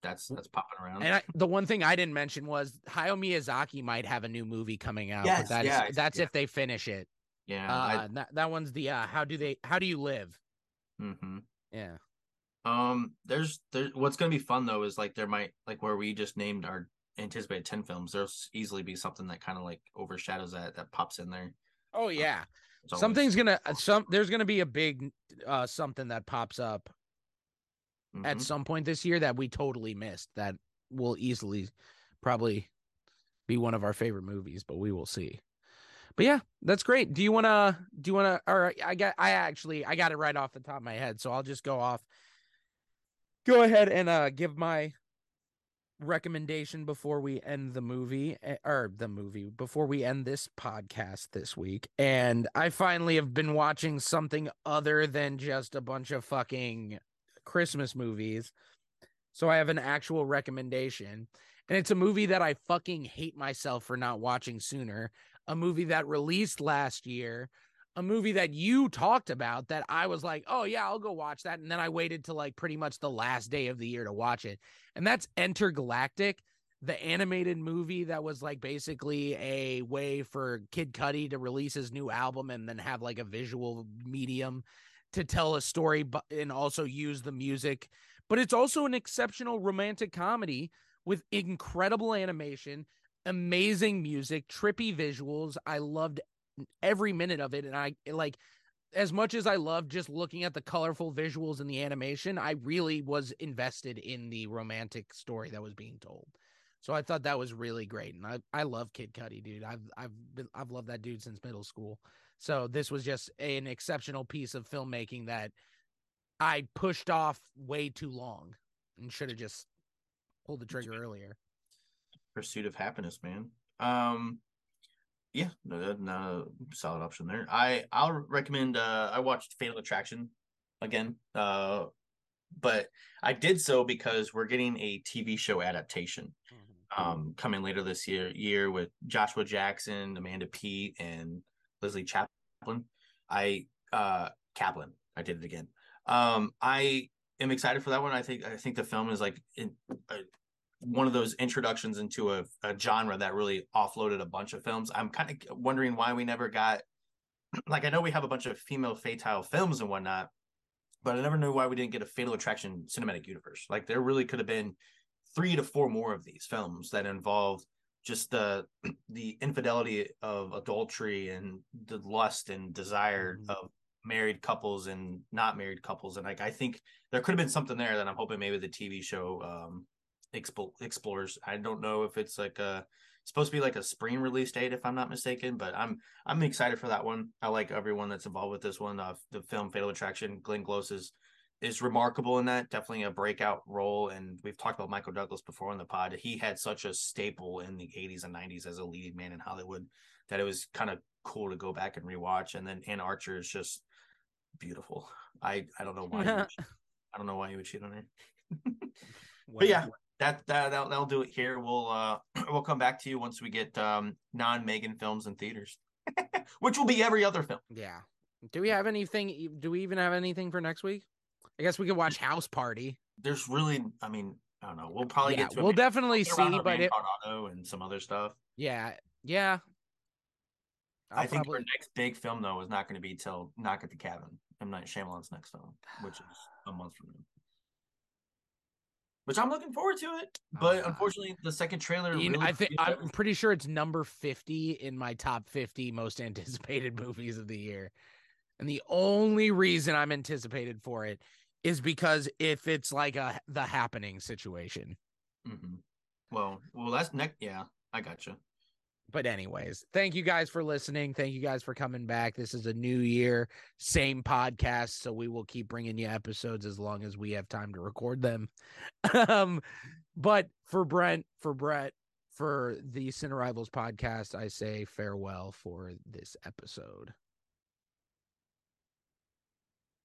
that's that's popping around. And I, the one thing I didn't mention was Hayao Miyazaki might have a new movie coming out. Yes, but that's yeah, that's yeah. if they finish it. Yeah. Uh, that that one's the uh, how do they how do you live? I, mhm. Yeah. Um, there's there. What's gonna be fun though is like there might like where we just named our anticipated ten films. There's easily be something that kind of like overshadows that that pops in there. Oh yeah. Something's gonna uh, some there's gonna be a big uh something that pops up at Mhm. some point this year that we totally missed that will easily probably be one of our favorite movies, but we will see. But yeah, that's great. Do you wanna do you wanna or I got I actually I got it right off the top of my head, so I'll just go off go ahead and uh give my recommendation before we end the movie eh, or the movie before we end this podcast this week and i finally have been watching something other than just a bunch of fucking christmas movies so i have an actual recommendation and it's a movie that i fucking hate myself for not watching sooner a movie that released last year a movie that you talked about that I was like, oh yeah, I'll go watch that. And then I waited till like pretty much the last day of the year to watch it. And that's Intergalactic, the animated movie that was like basically a way for Kid Cudi to release his new album and then have like a visual medium to tell a story but and also use the music. But it's also an exceptional romantic comedy with incredible animation, amazing music, trippy visuals. I loved every minute of it and i like as much as i love just looking at the colorful visuals and the animation i really was invested in the romantic story that was being told. So i thought that was really great and i i love kid cudi dude. I've i've been i've loved that dude since middle school. So this was just an exceptional piece of filmmaking that i pushed off way too long and should have just pulled the trigger earlier Pursuit of Happiness, man. Um, yeah, no, no, no solid option there. I I'll recommend. Uh, I watched Fatal Attraction again. Uh, but I did so because we're getting a TV show adaptation um coming later this year year with Joshua Jackson, Amanda Peet, and Leslie Chaplin. I uh Caplan. I did it again. Um, I am excited for that one. I think I think the film is like in, uh, one of those introductions into a, a genre that really offloaded a bunch of films. I'm kind of wondering why we never got like I know we have a bunch of female fatale films and whatnot, but I never knew why we didn't get a Fatal Attraction cinematic universe. Like there really could have been three to four more of these films that involved just the the infidelity of adultery and the lust and desire Mhm. of married couples and not married couples and like I think there could have been something there that I'm hoping maybe the TV show um expo- explores. I don't know if it's like a it's supposed to be like a spring release date if I'm not mistaken, but I'm I'm excited for that one. I like everyone that's involved with this one. Uh, the film Fatal Attraction, Glenn Close is is remarkable in that. Definitely a breakout role. And we've talked about Michael Douglas before on the pod. He had such a staple in the 80s and 90s as a leading man in Hollywood that it was kind of cool to go back and rewatch. And then Anne Archer is just beautiful. I I don't know why. would, I don't know why you would cheat on her. but yeah, that that that'll, that'll do it here. We'll uh we'll come back to you once we get um non M3gan films in theaters, which will be every other film. Yeah. Do we have anything? Do we even have anything for next week? I guess we could watch House Party. There's really, I mean, I don't know. We'll probably yeah, get to we'll definitely see, but it, Colorado and some other stuff. yeah, yeah. i I'll think probably- our next big film though is not going to be till Knock at the Cabin. M Night Shyamalan's next film, which is a month from now. Which I'm looking forward to it, but Ah. unfortunately, the second trailer. You know, really I think I'm pretty sure it's number 50 in my top 50 most anticipated movies of the year. And the only reason I'm anticipated for it is because if it's like a the happening situation. Mhm. Well, well, that's next. Yeah, I gotcha. But anyways, thank you guys for listening. Thank you guys for coming back. This is a new year, same podcast, so we will keep bringing you episodes as long as we have time to record them. um, but for Brent, for Brett, for the Cine Rivals podcast, I say farewell for this episode.